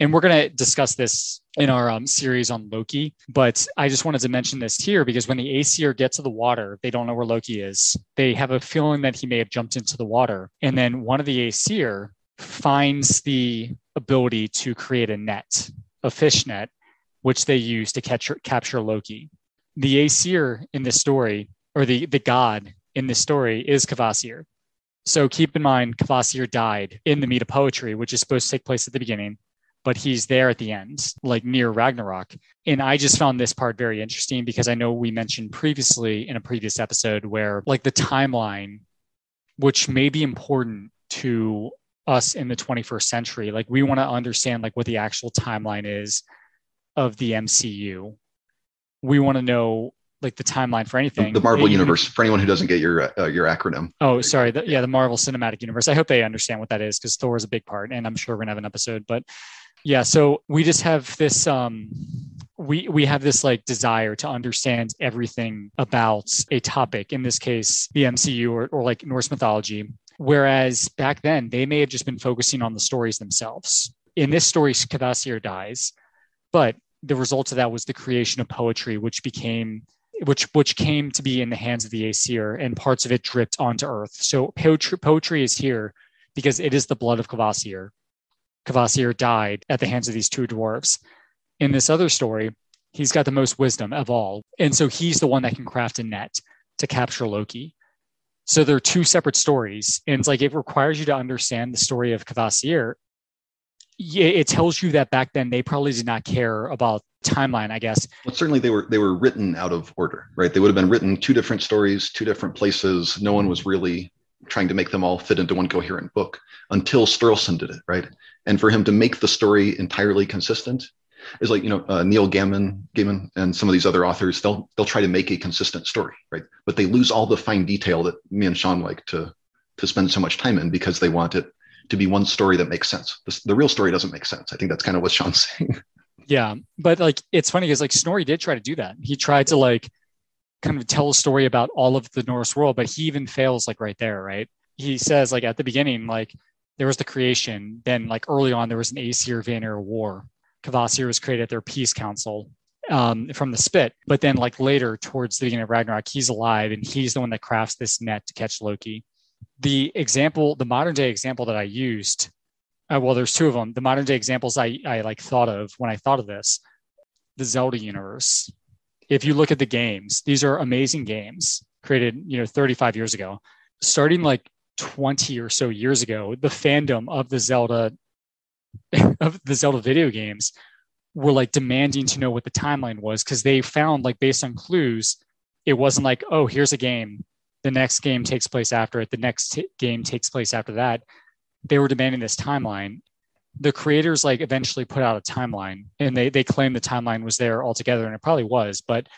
Speaker 2: And we're going to discuss this in our um, series on Loki. But I just wanted to mention this here because when the Aesir get to the water, they don't know where Loki is. They have a feeling that he may have jumped into the water. And then one of the Aesir finds the ability to create a net, a fish net, which they use to catch, capture Loki. The Aesir in this story, or the, the god in this story, is Kvasir. So keep in mind, Kvasir died in the Mead of Poetry, which is supposed to take place at the beginning, but he's there at the end, like near Ragnarok. And I just found this part very interesting because I know we mentioned previously in a previous episode where, like, the timeline, which may be important to us in the 21st century, like, we want to understand, like, what the actual timeline is of the MCU. We want to know like the timeline for anything.
Speaker 1: The Marvel Universe. For anyone who doesn't get your uh, your acronym.
Speaker 2: Oh, sorry. The, yeah, the Marvel Cinematic Universe. I hope they understand what that is because Thor is a big part, and I'm sure we're gonna have an episode. But yeah, so we just have this. um we we have this like desire to understand everything about a topic. In this case, the MCU or, or like Norse mythology. Whereas back then, they may have just been focusing on the stories themselves. In this story, Kvasir dies, but the result of that was the creation of poetry, which became which which came to be in the hands of the Aesir, and parts of it dripped onto Earth. So poetry, poetry is here because it is the blood of Kvasir. Kvasir died at the hands of these two dwarves. In this other story, he's got the most wisdom of all, and so he's the one that can craft a net to capture Loki. So they're two separate stories, and it's like it requires you to understand the story of Kvasir yeah, it tells you that back then they probably did not care about timeline, I guess.
Speaker 1: Well, certainly they were they were written out of order, right? They would have been written two different stories, two different places. No one was really trying to make them all fit into one coherent book until Sturluson did it, right? And for him to make the story entirely consistent is like you know uh, Neil Gaiman, Gaiman, and some of these other authors. They'll they'll try to make a consistent story, right? But they lose all the fine detail that me and Shawn like to to spend so much time in because they want it to be one story that makes sense. The, the real story doesn't make sense. I think that's kind of what Shawn's saying.
Speaker 2: Yeah, but like it's funny because like Snorri did try to do that. He tried to like kind of tell a story about all of the Norse world, but he even fails like right there, right? He says like at the beginning, like there was the creation, then like early on there was an Aesir Vanir war. Kvasir was created at their peace council um, from the spit, but then like later towards the beginning of Ragnarok, he's alive and he's the one that crafts this net to catch Loki the example, the modern day example that I used, uh, well, there's two of them. The modern day examples I, I like thought of when I thought of this, the Zelda universe. If you look at the games, these are amazing games created, you know, 35 years ago. Starting like 20 or so years ago, the fandom of the Zelda of the Zelda video games were like demanding to know what the timeline was because they found like based on clues, it wasn't like, oh, here's a game the next game takes place after it, the next t- game takes place after that. They were demanding this timeline. the creators like eventually put out a timeline and they they claim the timeline was there altogether and it probably was but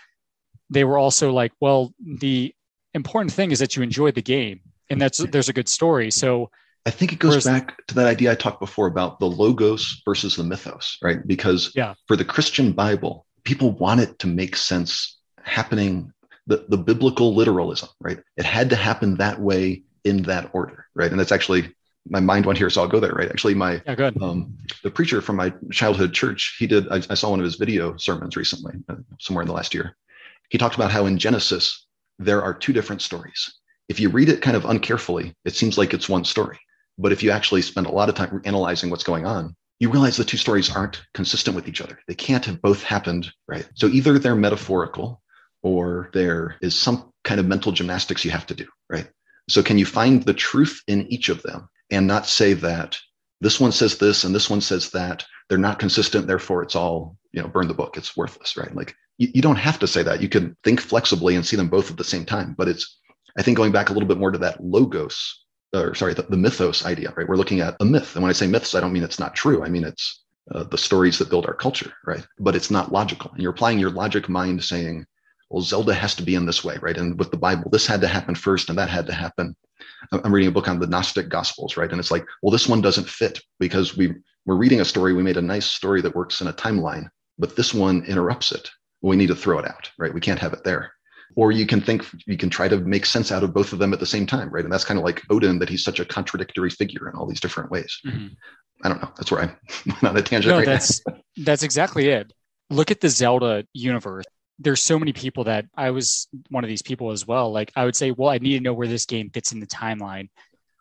Speaker 2: they were also like well the important thing is that you enjoyed the game and that's there's a good story so
Speaker 1: I think it goes back to that idea I talked before about the logos versus the mythos, right? Because
Speaker 2: yeah.
Speaker 1: for the Christian Bible, people want it to make sense happening, the, the biblical literalism, right? It had to happen that way in that order, right? And that's actually my mind went here, so I'll go there. Right. Actually, my
Speaker 2: yeah, good.
Speaker 1: Um, the preacher from my childhood church, he did. I, I, saw one of his video sermons recently, uh, somewhere in the last year. He talked about how in Genesis there are two different stories. If you read it kind of uncarefully, it seems like it's one story. But if you actually spend a lot of time analyzing what's going on, you realize the two stories aren't consistent with each other. They can't have both happened, right? So either they're metaphorical or there is some kind of mental gymnastics you have to do, right? So can you find the truth in each of them and not say that this one says this and this one says that they're not consistent therefore it's all you know burn the book it's worthless right? Like you, you don't have to say that. You can think flexibly and see them both at the same time but it's i think going back a little bit more to that logos or sorry the, the mythos idea right? We're looking at a myth. And when i say myths i don't mean it's not true. I mean it's uh, the stories that build our culture right? But it's not logical. And you're applying your logic mind saying well zelda has to be in this way right and with the bible this had to happen first and that had to happen I'm reading a book on the Gnostic Gospels, right? And it's like, well, this one doesn't fit because we we're reading a story. We made a nice story that works in a timeline, but this one interrupts it. We need to throw it out, right? We can't have it there. Or you can think you can try to make sense out of both of them at the same time, right? And that's kind of like Odin, that he's such a contradictory figure in all these different ways. Mm-hmm. I don't know. That's where I'm on a tangent.
Speaker 2: No,
Speaker 1: right
Speaker 2: that's that's exactly it. Look at the Zelda universe there's so many people that I was one of these people as well. Like I would say, well, I need to know where this game fits in the timeline.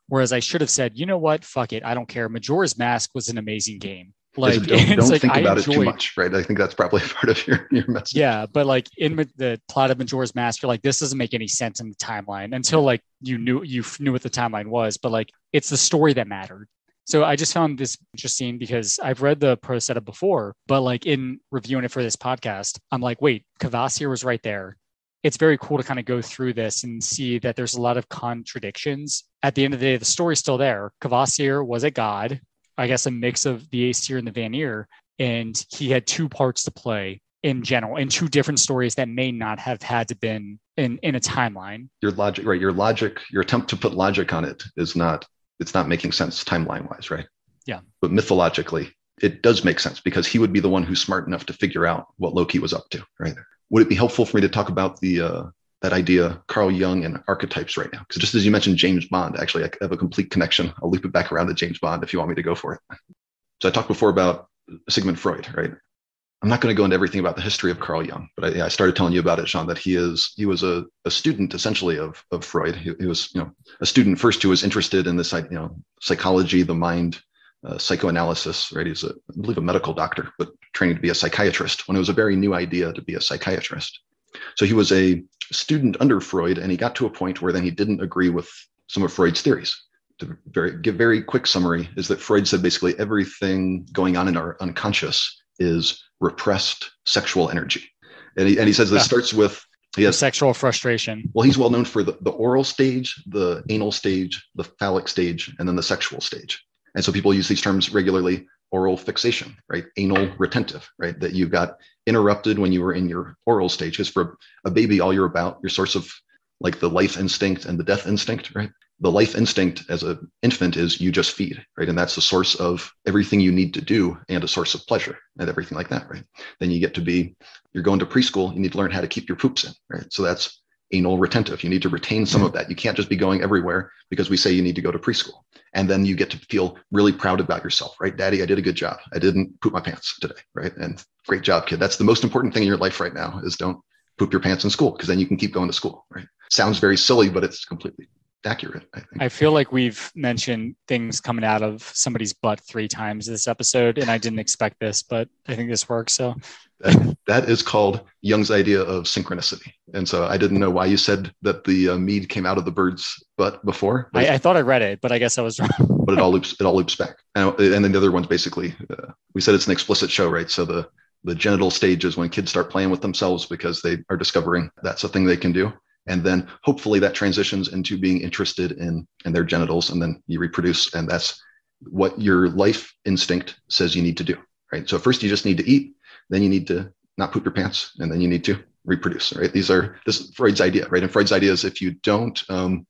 Speaker 2: Whereas I should have said, you know what, fuck it, I don't care. Majora's Mask was an amazing game.
Speaker 1: Like, don't, don't like, think about enjoyed, it too much, right? I think that's probably part of your, your message.
Speaker 2: Yeah, but like in the plot of Majora's Mask, you're like, this doesn't make any sense in the timeline until like you knew you knew what the timeline was. But like, it's the story that mattered. So I just found this interesting because I've read the Prose Edda before, but like in reviewing it for this podcast, I'm like, wait, Kvasir was right there. It's very cool to kind of go through this and see that there's a lot of contradictions. At the end of the day, the story's still there. Kvasir was a god, I guess a mix of the Aesir and the Vanir, and he had two parts to play in general in two different stories that may not have had to been in in a timeline
Speaker 1: your logic right your logic your attempt to put logic on it is not it's not making sense timeline wise, right?
Speaker 2: Yeah.
Speaker 1: But mythologically, it does make sense because he would be the one who's smart enough to figure out what Loki was up to, right? Would it be helpful for me to talk about the uh, that idea, Carl Jung and archetypes right now? Because just as you mentioned James Bond, actually, I have a complete connection. I'll loop it back around to James Bond if you want me to go for it. So I talked before about Sigmund Freud, right? I'm not going to go into everything about the history of Carl Jung, but I, I started telling you about it, Shawn, that he is he was a, a student essentially of of Freud. He, he, was you know a student first who was interested in this you know psychology, the mind, uh, psychoanalysis. Right, he's a I believe a medical doctor, but training to be a psychiatrist when it was a very new idea to be a psychiatrist. So he was a student under Freud, and he got to a point where then he didn't agree with some of Freud's theories. To very give very quick summary is that Freud said basically everything going on in our unconscious is repressed sexual energy. And he, and he says this yeah. starts with
Speaker 2: he has sexual frustration.
Speaker 1: Well, he's well known for the, the oral stage, the anal stage, the phallic stage, and then the sexual stage. And so people use these terms regularly oral fixation, right? Anal retentive, right? That you got interrupted when you were in your oral stage. Because for a baby, all you're about, your source of like the life instinct and the death instinct, right? The life instinct as an infant is you just feed, right? And that's the source of everything you need to do and a source of pleasure and everything like that, right? Then you get to be, you're going to preschool, you need to learn how to keep your poops in, right? So that's anal retentive. You need to retain some of that. You can't just be going everywhere because we say you need to go to preschool. And then you get to feel really proud about yourself, right? Daddy, I did a good job. I didn't poop my pants today, right? And great job, kid. That's the most important thing in your life right now is don't poop your pants in school because then you can keep going to school, right? Sounds very silly, but it's completely accurate. I think.
Speaker 2: I feel like we've mentioned things coming out of somebody's butt three times this episode, and I didn't expect this, but I think this works. So
Speaker 1: that, that is called Jung's idea of synchronicity. And so I didn't know why you said that the uh, mead came out of the bird's butt before.
Speaker 2: I, I, thought I read it, but I guess I was wrong.
Speaker 1: but it all loops. It all loops back. And, and then the other one's basically uh, we said it's an explicit show, right? So the the genital stage is when kids start playing with themselves because they are discovering that's a thing they can do and then hopefully that transitions into being interested in in their genitals and then you reproduce and that's what your life instinct says you need to do, right? So first you just need to eat, then you need to not poop your pants, and then you need to reproduce, right? These are this is Freud's idea, right? And Freud's idea is if you don't, um,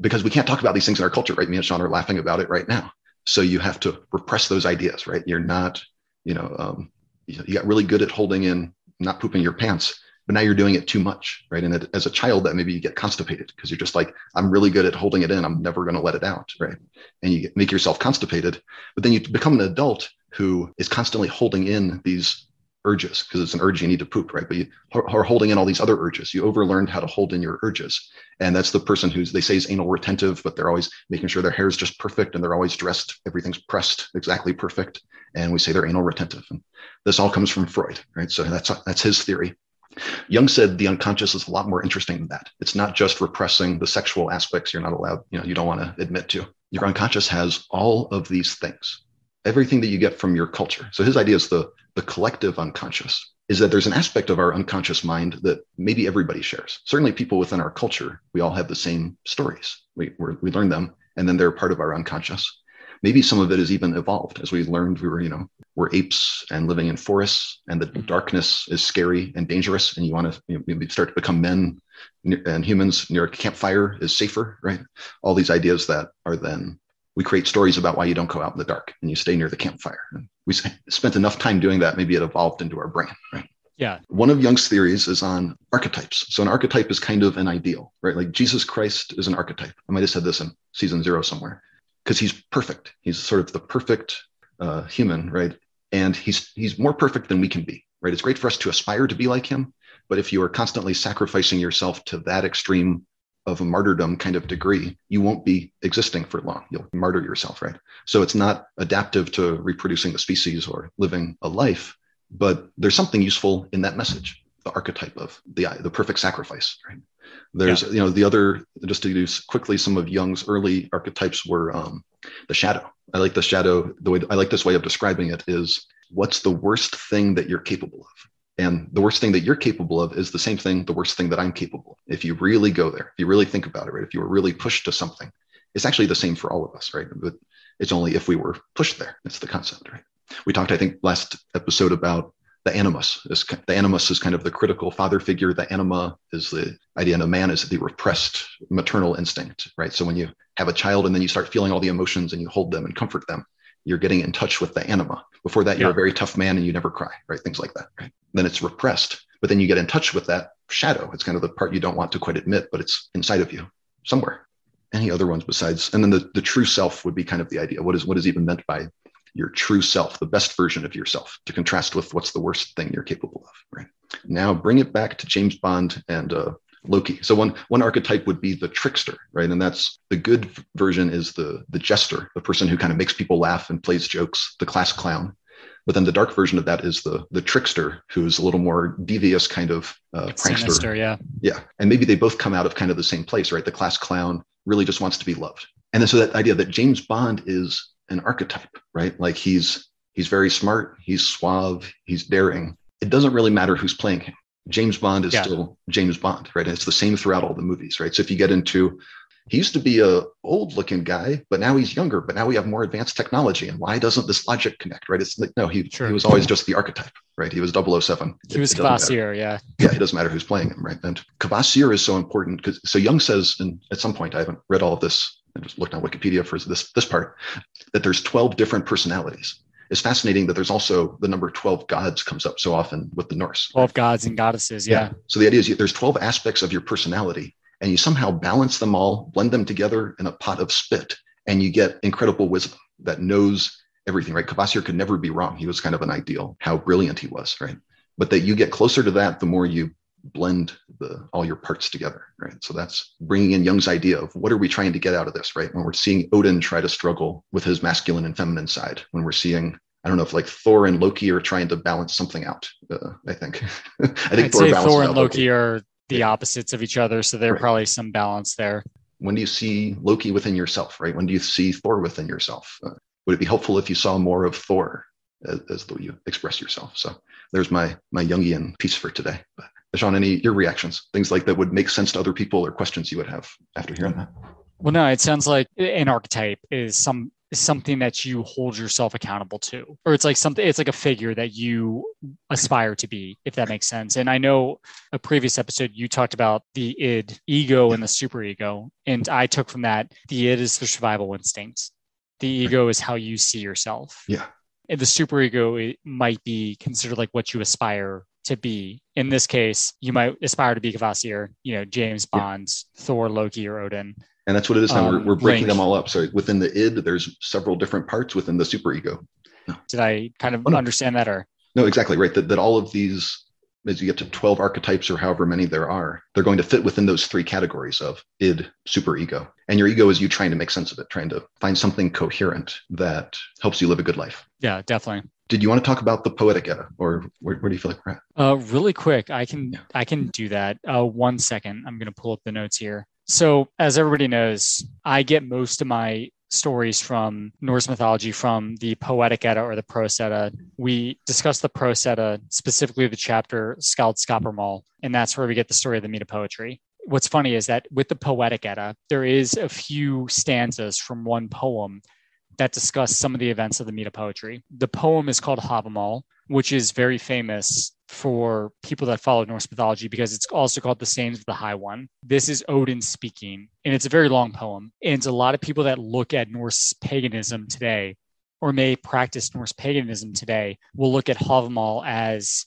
Speaker 1: because we can't talk about these things in our culture, right? Me and Shawn are laughing about it right now. So you have to repress those ideas, right? You're not, you know, um, you got really good at holding in not pooping your pants but now you're doing it too much right? And as a child that maybe you get constipated because you're just like i'm really good at holding it in. I'm never going to let it out right? And you make yourself constipated but then you become an adult who is constantly holding in these urges because it's an urge you need to poop right? But you are holding in all these other urges. You overlearned how to hold in your urges. And that's the person who's they say is anal retentive but they're always making sure their hair is just perfect and they're always dressed everything's pressed exactly perfect. And we say they're anal retentive. And this all comes from freud right? So that's that's his theory Jung said the unconscious is a lot more interesting than that. It's not just repressing the sexual aspects you're not allowed, you know, you don't want to admit to. Your unconscious has all of these things, everything that you get from your culture. So his idea is the, the collective unconscious is that there's an aspect of our unconscious mind that maybe everybody shares. Certainly people within our culture, we all have the same stories. We, we learn them and then they're part of our unconscious maybe some of it has even evolved as we learned we were you know we're apes and living in forests and the darkness is scary and dangerous and you want to you know, start to become men and humans near a campfire is safer right all these ideas that are then we create stories about why you don't go out in the dark and you stay near the campfire and we spent enough time doing that maybe it evolved into our brain right
Speaker 2: yeah.
Speaker 1: One of Jung's theories is on archetypes. So an archetype is kind of an ideal, right? Like Jesus Christ is an archetype. I might have said this in season zero somewhere because he's perfect. He's sort of the perfect uh, human, right? And he's he's more perfect than we can be, right? It's great for us to aspire to be like him, but if you are constantly sacrificing yourself to that extreme of a martyrdom kind of degree, you won't be existing for long. You'll martyr yourself, right? So it's not adaptive to reproducing the species or living a life, but there's something useful in that message, the archetype of the the perfect sacrifice, right? There's, yeah. you know, the other, just to do quickly, some of Jung's early archetypes were um, the shadow. I like the shadow. The way I like this way of describing it is what's the worst thing that you're capable of? And the worst thing that you're capable of is the same thing, the worst thing that I'm capable of. If you really go there, if you really think about it, right? If you were really pushed to something, it's actually the same for all of us, right? But it's only if we were pushed there. That's the concept, right? We talked, I think, last episode about the animus is the animus is kind of the critical father figure. The anima is the idea in a man is the repressed maternal instinct, right? So when you have a child and then you start feeling all the emotions and you hold them and comfort them, you're getting in touch with the anima. Before that, you're yeah. a very tough man and you never cry, right? Things like that, right? Then it's repressed, but then you get in touch with that shadow. It's kind of the part you don't want to quite admit, but it's inside of you somewhere. Any other ones besides? And then the, the true self would be kind of the idea. What is what is even meant by your true self, the best version of yourself, to contrast with what's the worst thing you're capable of. Right now, bring it back to James Bond and uh, Loki. So one one archetype would be the trickster, right? And that's the good version is the the jester, the person who kind of makes people laugh and plays jokes, the class clown. But then the dark version of that is the the trickster, who's a little more devious kind of uh, prankster. Sinister,
Speaker 2: yeah,
Speaker 1: yeah. And maybe they both come out of kind of the same place, right? The class clown really just wants to be loved, and then so that idea that James Bond is an archetype, right? Like he's he's very smart, he's suave, he's daring. It doesn't really matter who's playing him. James Bond is yeah. still James Bond, right? And it's the same throughout all the movies, right? So if you get into he used to be a old looking guy, but now he's younger, but now we have more advanced technology. And why doesn't this logic connect, right? It's like, no, he, sure. he was always just the archetype, right? He was 007.
Speaker 2: He was Kvasir, yeah.
Speaker 1: Yeah, it doesn't matter who's playing him, right? And Kvasir is so important because, so Jung says, and at some point, I haven't read all of this I just looked on Wikipedia for this this part, that there's 12 different personalities. It's fascinating that there's also the number 12 gods comes up so often with the Norse.
Speaker 2: 12 gods and goddesses, yeah. yeah.
Speaker 1: So the idea is there's 12 aspects of your personality, and you somehow balance them all, blend them together in a pot of spit, and you get incredible wisdom that knows everything, right? Kvasir could never be wrong. He was kind of an ideal, how brilliant he was, right? But that you get closer to that, the more you blend the all your parts together right? So that's bringing in jung's idea of what are we trying to get out of this right? When we're seeing odin try to struggle with his masculine and feminine side when we're seeing i don't know if like thor and loki are trying to balance something out uh, i think.
Speaker 2: I think I'd thor, say thor and loki, loki, are the yeah. opposites of each other so there's right. probably some balance there.
Speaker 1: When do you see loki within yourself right? When do you see thor within yourself? Uh, would it be helpful if you saw more of thor as, as the you express yourself? So there's my my jungian piece for today but Shawn, any your reactions, things like that would make sense to other people or questions you would have after hearing that?
Speaker 2: Well, no, it sounds like an archetype is some something that you hold yourself accountable to. Or it's like something it's like a figure that you aspire to be if that makes sense. And i know a previous episode you talked about the id ego and the super ego. And i took from that the id is the survival instinct. The ego is how you see yourself.
Speaker 1: Yeah.
Speaker 2: And the super ego might be considered like what you aspire to be. In this case, you might aspire to be Kvasir, you know, James Bond, yeah. Thor, Loki, or Odin.
Speaker 1: And that's what it is now. Um, we're, we're, breaking Link. them all up. So within the id, there's several different parts within the superego.
Speaker 2: Did I kind of oh, no. understand that or?
Speaker 1: No, exactly right. That, that all of these, as you get to 12 archetypes or however many there are, they're going to fit within those three categories of id, superego. And your ego is you trying to make sense of it, trying to find something coherent that helps you live a good life.
Speaker 2: Yeah, definitely
Speaker 1: did you want to talk about the poetic edda or where, where do you feel like we're at?
Speaker 2: Uh, really quick i can yeah. i can do that. Uh, one second i'm going to pull up the notes here. So as everybody knows i get most of my stories from norse mythology from the poetic edda or the prose edda we discuss the prose edda specifically the chapter skaldskaparmal and that's where we get the story of the mead of poetry. What's funny is that with the poetic edda there is a few stanzas from one poem that discuss some of the events of the Mead of poetry. The poem is called Havamal, which is very famous for people that follow Norse mythology because it's also called the Sayings of the High One. This is Odin speaking, and it's a very long poem. And a lot of people that look at Norse paganism today or may practice Norse paganism today will look at Havamal as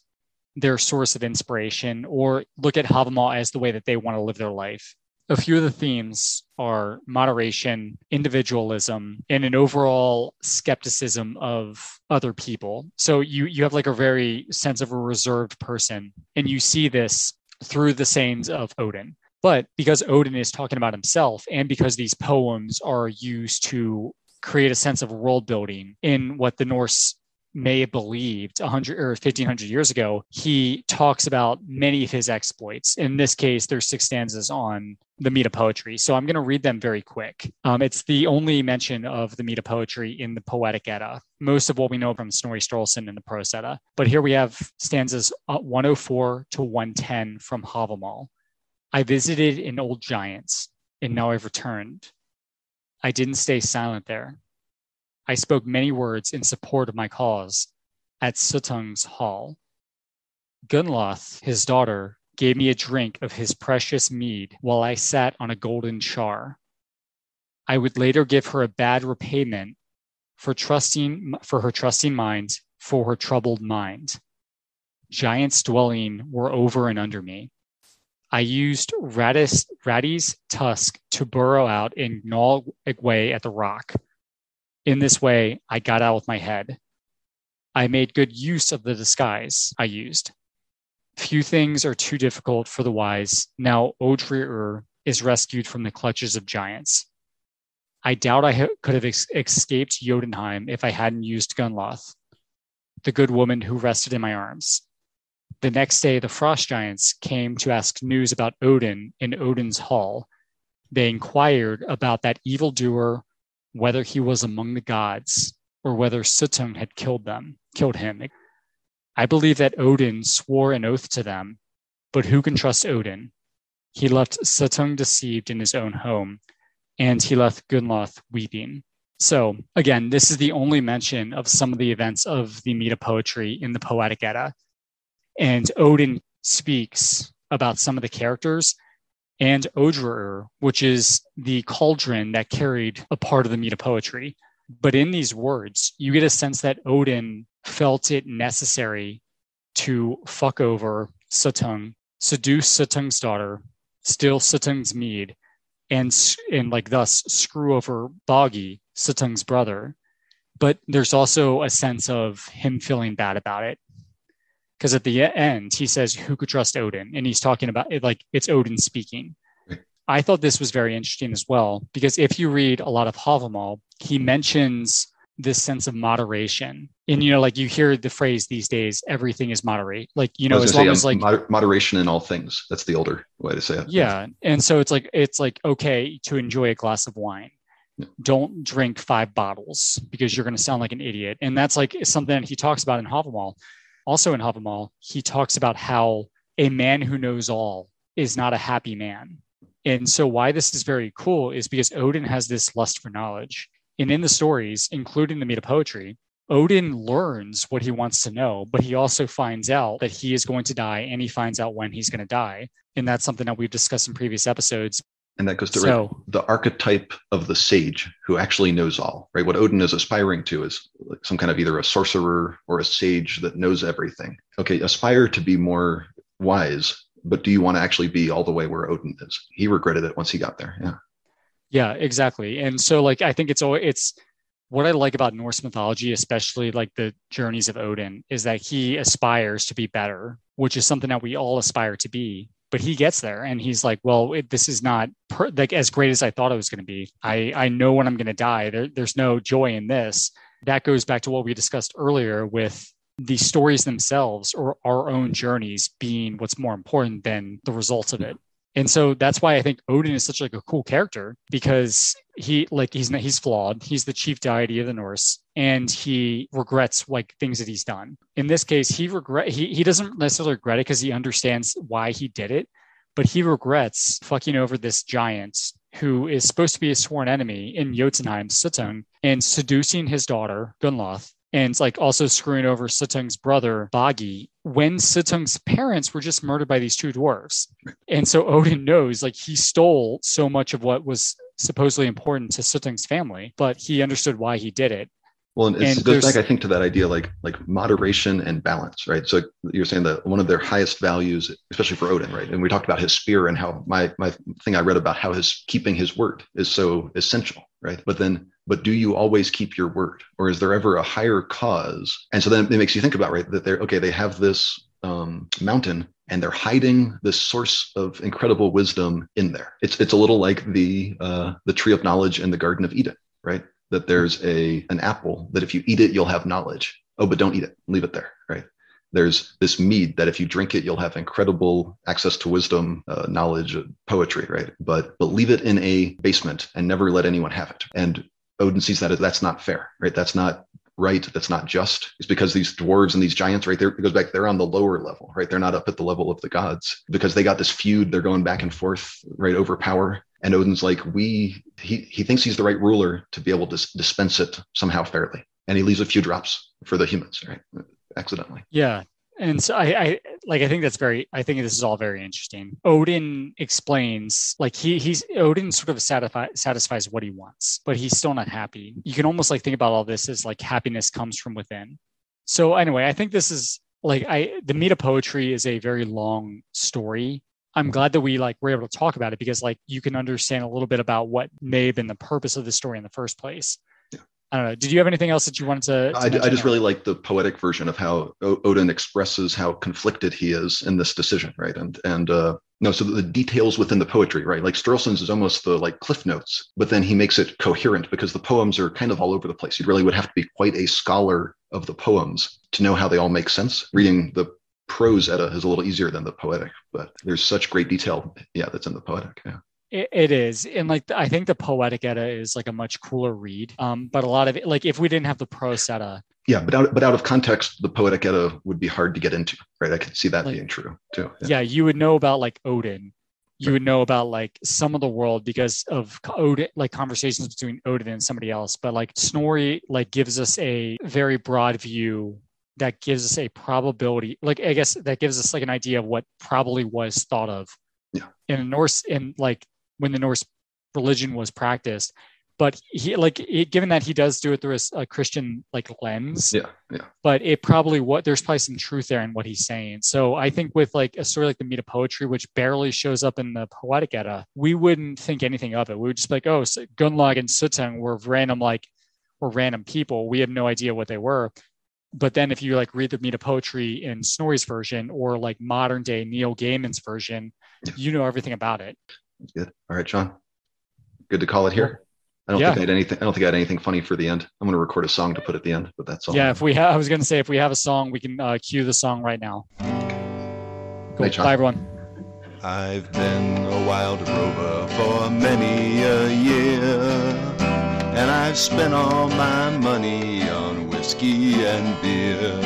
Speaker 2: their source of inspiration or look at Havamal as the way that they want to live their life a few of the themes are moderation, individualism, and an overall skepticism of other people. So you you have like a very sense of a reserved person, and you see this through the sayings of Odin. But because Odin is talking about himself, and because these poems are used to create a sense of world building in what the Norse may have believed 100 or 1500 years ago, he talks about many of his exploits. In this case, there's six stanzas on the Mead of poetry. So I'm going to read them very quick. Um, it's the only mention of the Mead of poetry in the Poetic Edda. Most of what we know from Snorri Sturluson in the Prose Edda. But here we have stanzas uh, 104 to 110 from Havamal. I visited an old giant, and now I've returned. I didn't stay silent there. I spoke many words in support of my cause at Suttung's hall. Gunnloth, his daughter, gave me a drink of his precious mead while I sat on a golden char. I would later give her a bad repayment for trusting for her trusting mind, for her troubled mind. Giants dwelling were over and under me. I used Rati's, Rati's tusk to burrow out and gnaw away at the rock. In this way, I got out with my head. I made good use of the disguise I used. Few things are too difficult for the wise. Now Odrerir is rescued from the clutches of giants. I doubt I ha- could have ex- escaped Jotunheim if I hadn't used Gunnloth, the good woman who rested in my arms. The next day, the frost giants came to ask news about Odin in Odin's hall. They inquired about that evildoer whether he was among the gods or whether Suttung had killed them, killed him. I believe that Odin swore an oath to them, but who can trust Odin? He left Suttung deceived in his own home, and he left Gunnloth weeping. So, again, this is the only mention of some of the events of the Mead of poetry in the Poetic Edda. And Odin speaks about some of the characters and Odrerir, which is the cauldron that carried a part of the Mead of poetry. But in these words, you get a sense that Odin felt it necessary to fuck over Suttung, seduce Suttung's daughter, steal Suttung's mead, and and like thus screw over Bogi, Suttung's brother. But there's also a sense of him feeling bad about it. Because at the end he says who could trust odin? And he's talking about it like it's odin speaking. I thought this was very interesting as well because if you read a lot of havamal he mentions this sense of moderation and you know like you hear the phrase these days everything is moderate like you know as long say, as like
Speaker 1: moder- moderation in all things that's the older way to say it
Speaker 2: yeah and so it's like it's like okay to enjoy a glass of wine yeah. don't drink five bottles because you're going to sound like an idiot and that's like something he talks about in havamal also in Havamal, he talks about how a man who knows all is not a happy man. And so, why this is very cool is because Odin has this lust for knowledge. And in the stories, including the Mead of Poetry, Odin learns what he wants to know, but he also finds out that he is going to die and he finds out when he's going to die. And that's something that we've discussed in previous episodes.
Speaker 1: And that goes to so, right, the archetype of the sage who actually knows all, right? What Odin is aspiring to is like some kind of either a sorcerer or a sage that knows everything. Okay, aspire to be more wise, but do you want to actually be all the way where Odin is? He regretted it once he got there. Yeah.
Speaker 2: Yeah, exactly. And so like I think it's always it's what I like about Norse mythology, especially like the journeys of Odin, is that he aspires to be better, which is something that we all aspire to be. But he gets there and he's like, well, it, this is not per- like as great as I thought it was going to be. I, I know when I'm going to die. There, there's no joy in this. That goes back to what we discussed earlier with the stories themselves or our own journeys being what's more important than the results of it. And so that's why I think Odin is such like a cool character because he like he's he's flawed. He's the chief deity of the Norse and he regrets like things that he's done. In this case, he regret he he doesn't necessarily regret it because he understands why he did it, but he regrets fucking over this giant who is supposed to be a sworn enemy in Jotunheim, Suttung, and seducing his daughter, Gunnloth, and like also screwing over Suttung's brother Bogi when Suttung's parents were just murdered by these two dwarves. And so Odin knows like he stole so much of what was supposedly important to Suttung's family, but he understood why he did it.
Speaker 1: Well, and it goes back, I think, to that idea like like moderation and balance, right? So you're saying that one of their highest values, especially for Odin, right? And we talked about his spear and how my my thing I read about how his keeping his word is so essential, right? But then but do you always keep your word? Or is there ever a higher cause? And so then it makes you think about right that they're okay they have this um, mountain and they're hiding this source of incredible wisdom in there. It's it's a little like the uh, the tree of knowledge in the garden of eden right? That there's a an apple that if you eat it you'll have knowledge. Oh but don't eat it. Leave it there right? There's this mead that if you drink it you'll have incredible access to wisdom uh, knowledge poetry right? But but leave it in a basement and never let anyone have it. And Odin sees that that's not fair, right? That's not right. That's not just. It's because these dwarves and these giants, right there, it goes back, they're on the lower level, right? They're not up at the level of the gods because they got this feud. They're going back and forth, right, over power. And Odin's like, we, he, he thinks he's the right ruler to be able to dispense it somehow fairly. And he leaves a few drops for the humans, right? Accidentally.
Speaker 2: Yeah and so I, I like i think that's very i think this is all very interesting. Odin explains like he he's odin sort of satisfy, satisfies what he wants but he's still not happy. You can almost like think about all this as like happiness comes from within. So anyway i think this is like i the mead of poetry is a very long story. I'm glad that we like were able to talk about it because like you can understand a little bit about what may have been the purpose of the story in the first place I don't know. Did you have anything else that you wanted to? to
Speaker 1: I, I, just really like the poetic version of how Odin expresses how conflicted he is in this decision, right? And and uh, no, so the details within the poetry, right? Like Sturluson's is almost the like cliff notes, but then he makes it coherent because the poems are kind of all over the place. You really would have to be quite a scholar of the poems to know how they all make sense. Reading the prose edda is a little easier than the poetic, but there's such great detail, yeah, that's in the poetic. Yeah.
Speaker 2: It, it is, and like I think the poetic edda is like a much cooler read. Um, but a lot of it, like if we didn't have the prose edda,
Speaker 1: yeah, but out but out of context, the poetic edda would be hard to get into, right? I could see that like, being true too.
Speaker 2: Yeah. yeah, you would know about like Odin, you would know about like some of the world because of Odin, like conversations between Odin and somebody else. But like Snorri, like gives us a very broad view that gives us a probability, like I guess that gives us like an idea of what probably was thought of.
Speaker 1: Yeah.
Speaker 2: In Norse, in like when the Norse religion was practiced. But he like it, given that he does do it through a, a, Christian like lens,
Speaker 1: yeah, yeah.
Speaker 2: But it probably what there's probably some truth there in what he's saying. So I think with like a story like the Mead of Poetry, which barely shows up in the Poetic Edda, we wouldn't think anything of it. We would just be like, oh, so Gunnloth and Suttung were random like were random people. We have no idea what they were but then if you like read the Mead of Poetry in Snorri's version or like modern day Neil Gaiman's version, you know everything about it.
Speaker 1: Good. All right, Shawn. Good to call it here. I don't yeah. think I had anything. I don't think I had anything funny for the end. I'm going to record a song to put at the end, but that's all.
Speaker 2: Yeah, if we have, I was going to say if we have a song, we can uh, cue the song right now. Cool. Bye, everyone.
Speaker 3: I've been a wild rover for many a year, and I've spent all my money on whiskey and beer.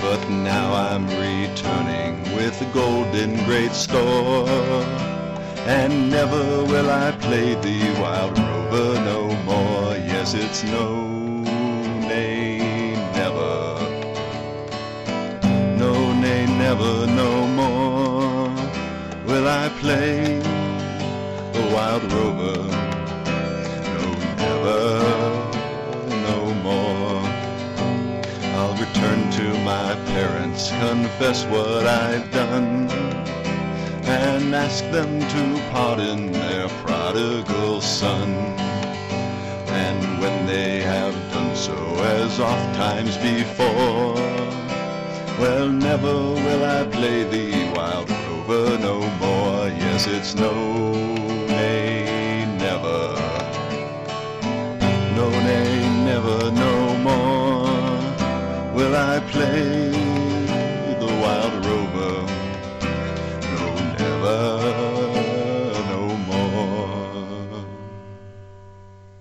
Speaker 3: But now I'm returning with the golden great store and never will I play the wild rover no more. Yes, it's no, nay, never. No, nay, never, no more will I play the wild rover. No, never, no more. I'll return to my parents, confess what I've done, and ask them to pardon their prodigal son. And when they have done so, as oft times before, well, never will I play the wild rover no more. Yes, it's no, nay, never. No, nay, never, no more will I play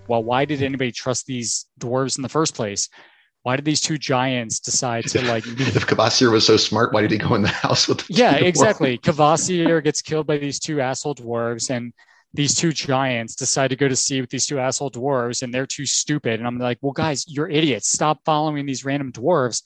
Speaker 2: Well, why did anybody trust these dwarves in the first place? Why did these two giants decide to like?
Speaker 1: if Kvasir was so smart, why did he go in the house with? The
Speaker 2: yeah, exactly. Kvasir gets killed by these two asshole dwarves, and these two giants decide to go to sea with these two asshole dwarves, and they're too stupid. And I'm like, well, guys, you're idiots. Stop following these random dwarves.